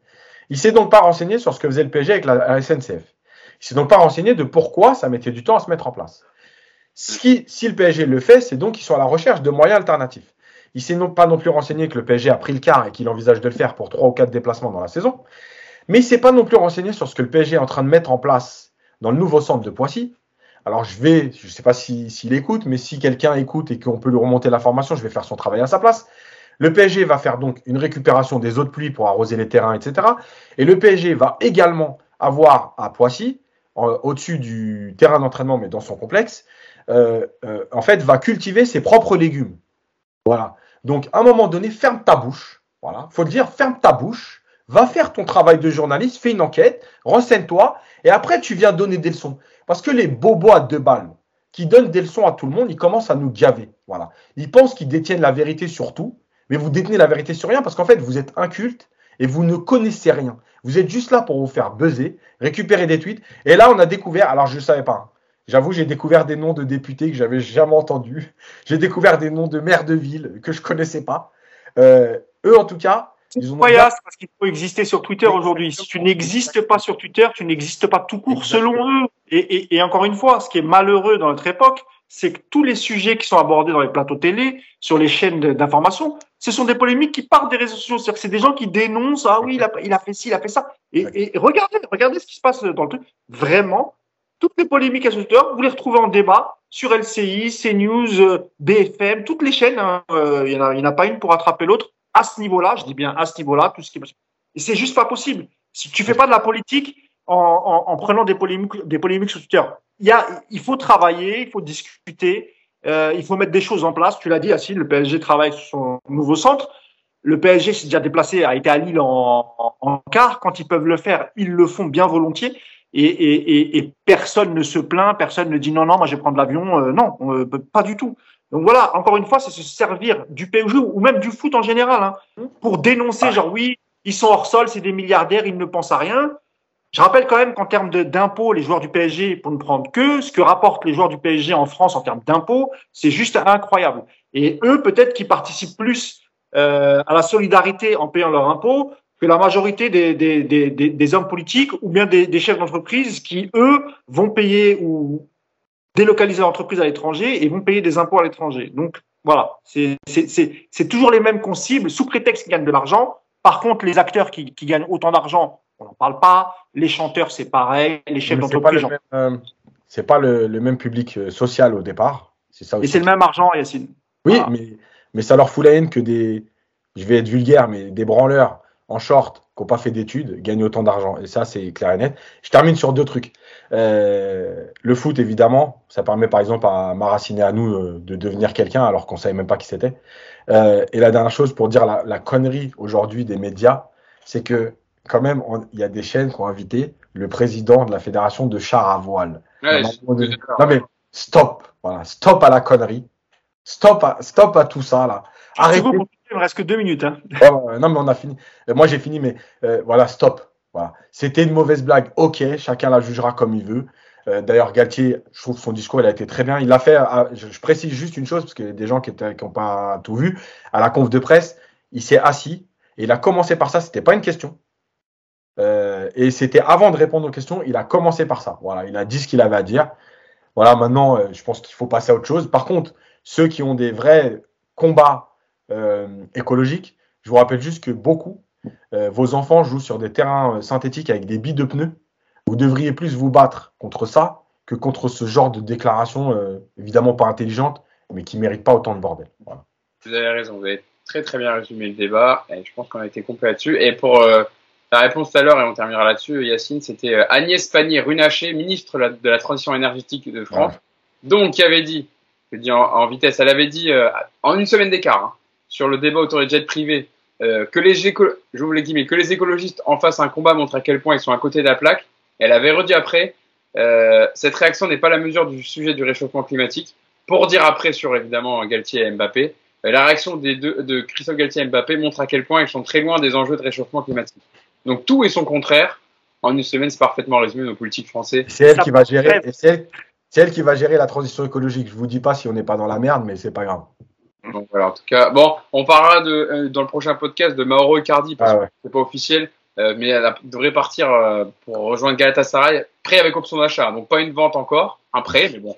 Il s'est donc pas renseigné sur ce que faisait le PSG avec la, SNCF. Il s'est donc pas renseigné de pourquoi ça mettait du temps à se mettre en place. Si, si le PSG le fait, c'est donc qu'ils sont à la recherche de moyens alternatifs. Il s'est pas non plus renseigné que le PSG a pris le quart et qu'il envisage de le faire pour trois ou quatre déplacements dans la saison. Mais il s'est pas non plus renseigné sur ce que le PSG est en train de mettre en place dans le nouveau centre de Poissy. Alors je vais, je ne sais pas s'il écoute, mais si quelqu'un écoute et qu'on peut lui remonter l'information, je vais faire son travail à sa place. Le PSG va faire donc une récupération des eaux de pluie pour arroser les terrains, etc. Et le PSG va également avoir à Poissy, au-dessus du terrain d'entraînement, mais dans son complexe, euh, euh, en fait, va cultiver ses propres légumes. Voilà. Donc, à un moment donné, ferme ta bouche. Voilà. Faut le dire, ferme ta bouche. Va faire ton travail de journaliste, fais une enquête, renseigne-toi, et après, tu viens donner des leçons. Parce que les beaux bois de balles qui donnent des leçons à tout le monde, ils commencent à nous gaver. Voilà. Ils pensent qu'ils détiennent la vérité sur tout, mais vous détenez la vérité sur rien parce qu'en fait, vous êtes inculte et vous ne connaissez rien. Vous êtes juste là pour vous faire buzzer, récupérer des tweets. Et là, on a découvert, alors je ne savais pas, hein. J'avoue, j'ai découvert des noms de députés que j'avais jamais entendus. J'ai découvert des noms de maires de ville que je connaissais pas. Euh, eux, en tout cas, ils ont. parce qu'il faut exister sur Twitter aujourd'hui. Si tu n'existes pas sur Twitter, tu n'existes pas tout court selon eux. Et, et, et, encore une fois, ce qui est malheureux dans notre époque, c'est que tous les sujets qui sont abordés dans les plateaux télé, sur les chaînes d'information, ce sont des polémiques qui partent des réseaux sociaux. C'est-à-dire que c'est des gens qui dénoncent, ah oui, il a, il a fait ci, il a fait ça. Et, et, regardez, regardez ce qui se passe dans le truc. Vraiment, toutes les polémiques à Twitter, vous les retrouvez en débat sur LCI, CNews, euh, BFM, toutes les chaînes. Hein, euh, il n'y en, a pas une pour attraper l'autre à ce niveau-là. Je dis bien à ce niveau-là, tout ce qui est Et c'est juste pas possible. Si tu fais pas de la politique en, prenant des polémiques, des polémiques sur Twitter, il, y a, il faut travailler, il faut discuter, euh, il faut mettre des choses en place. Tu l'as dit, Assine, le PSG travaille sur son nouveau centre. Le PSG s'est déjà déplacé, a été à Lille en, en, en quart. Quand ils peuvent le faire, ils le font bien volontiers et, et, et, personne ne se plaint, personne ne dit non, non, moi je vais prendre l'avion. Euh, non, euh, pas du tout. Donc voilà, encore une fois, c'est se servir du PSG ou même du foot en général hein, pour dénoncer, genre oui, ils sont hors sol, c'est des milliardaires, ils ne pensent à rien. Je rappelle quand même qu'en termes d'impôts, les joueurs du PSG, pour ne prendre que ce que rapportent les joueurs du PSG en France en termes d'impôts, c'est juste incroyable. Et eux, peut-être qu'ils participent plus euh, à la solidarité en payant leurs impôts que la majorité des, des, des, des hommes politiques ou bien des, chefs d'entreprise qui, eux, vont payer ou délocaliser l'entreprise à l'étranger et vont payer des impôts à l'étranger. Donc, voilà, c'est toujours les mêmes qu'on cible sous prétexte qu'ils gagnent de l'argent. Par contre, les acteurs qui, qui gagnent autant d'argent, on n'en parle pas. Les chanteurs, c'est pareil. Les chefs d'entreprise. Euh, c'est pas le, le, même public euh, social au départ. C'est ça aussi. Et c'est le même argent, Yacine. Oui, mais, mais ça leur fout la haine que des, je vais être vulgaire, mais des branleurs en short qui n'ont pas fait d'études gagnent autant d'argent. Et ça, c'est clair et net. Je termine sur deux trucs. Euh, le foot, évidemment, ça permet par exemple à Maraciné à nous euh, de devenir quelqu'un alors qu'on ne savait même pas qui c'était. Euh, et la dernière chose pour dire la, connerie aujourd'hui des médias, c'est que quand même, il y a des chaînes qui ont invité le président de la fédération de char à voile. non mais stop, voilà, stop à la connerie, stop à, stop à tout ça là. Arrêtez. Il me reste que deux minutes. Hein. non, mais on a fini. Euh, moi, j'ai fini, mais euh, voilà, stop. Voilà. C'était une mauvaise blague. Ok, chacun la jugera comme il veut. Euh, d'ailleurs, Galtier, je trouve son discours, il a été très bien. Il a fait, je, précise juste une chose, parce qu'il y a des gens qui n'ont pas tout vu. À la conf de presse, il s'est assis et il a commencé par ça. C'était pas une question. et c'était avant de répondre aux questions, il a commencé par ça. Voilà, il a dit ce qu'il avait à dire. Voilà, maintenant, je pense qu'il faut passer à autre chose. Par contre, ceux qui ont des vrais combats euh, écologique. Je vous rappelle juste que beaucoup, euh, vos enfants jouent sur des terrains euh, synthétiques avec des billes de pneus. Vous devriez plus vous battre contre ça que contre ce genre de déclaration, évidemment pas intelligente, mais qui ne mérite pas autant de bordel. Vous avez raison, vous avez très très bien résumé le débat, et je pense qu'on a été complet là-dessus. Et pour la réponse tout à l'heure, et on terminera là-dessus, Yacine, c'était Agnès Pannier-Runacher, ministre de la Transition énergétique de France, donc qui avait dit, je dis en, vitesse, elle avait dit en une semaine d'écart, hein, sur le débat autour des jets privés, euh, que les que les écologistes en face un combat montrent à quel point ils sont à côté de la plaque. Elle avait redit après, euh, cette réaction n'est pas la mesure du sujet du réchauffement climatique. Pour dire après sur évidemment Galtier et Mbappé, euh, la réaction des deux, de Christophe Galtier et Mbappé montre à quel point ils sont très loin des enjeux de réchauffement climatique. Donc tout est son contraire. En une semaine, c'est parfaitement résumé nos politiques français. C'est elle qui va gérer. C'est elle, qui va gérer la transition écologique. Je vous dis pas si on n'est pas dans la merde, mais c'est pas grave. Donc voilà, en tout cas, bon, on parlera de, euh, dans le prochain podcast de Mauro Icardi parce ah que c'est pas officiel, euh, mais elle devrait partir euh, pour rejoindre Galatasaray. prêt avec option d'achat. Donc pas une vente encore, un prêt, mais bon,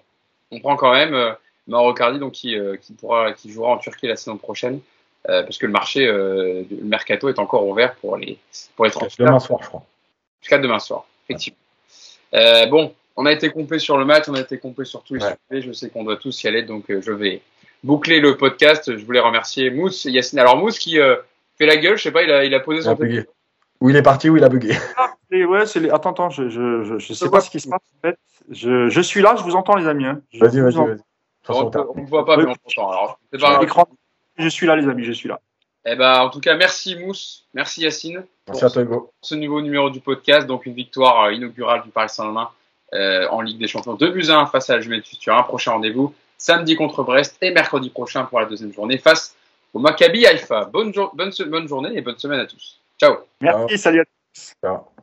on prend quand même euh, Mauro Cardi, donc qui, qui pourra, qui jouera en Turquie la saison prochaine, parce que le marché, le mercato est encore ouvert pour les pour les transferts. Demain soir, je crois. Jusqu'à demain soir, effectivement. Bon, on a été complet sur le match, on a été complet sur tous les Ouais. sujets. Je sais qu'on doit tous y aller, donc euh, je vais boucler le podcast. Je voulais remercier Mousse et Yacine. Alors Mousse qui euh, fait la gueule, je sais pas, il a, il a posé Il a son bugué. Où il est parti, où il a bugué. Ah, et ouais, c'est les... Attends, attends, je, je, je, je sais pas ce qui se passe en fait. Je, je suis là, je vous entends les amis. hein. Je Vas-y, vous vas-y, façon, On ne voit pas, mais on t'entend. Alors, c'est pas grave. L'écran. Je suis là les amis, je suis là. Eh ben, en tout cas, merci Mousse, merci Yacine Merci à toi, Hugo. ce nouveau numéro du podcast. Donc, une victoire euh, inaugurale du Paris Saint-Germain euh, en Ligue des Champions. 2 buts à 1 face à la Juventus Turin. Prochain rendez-vous samedi contre Brest et mercredi prochain pour la deuxième journée face au Maccabi Haïfa. Bonne, bonne, journée et bonne semaine à tous. Ciao Merci, salut à tous. Ciao.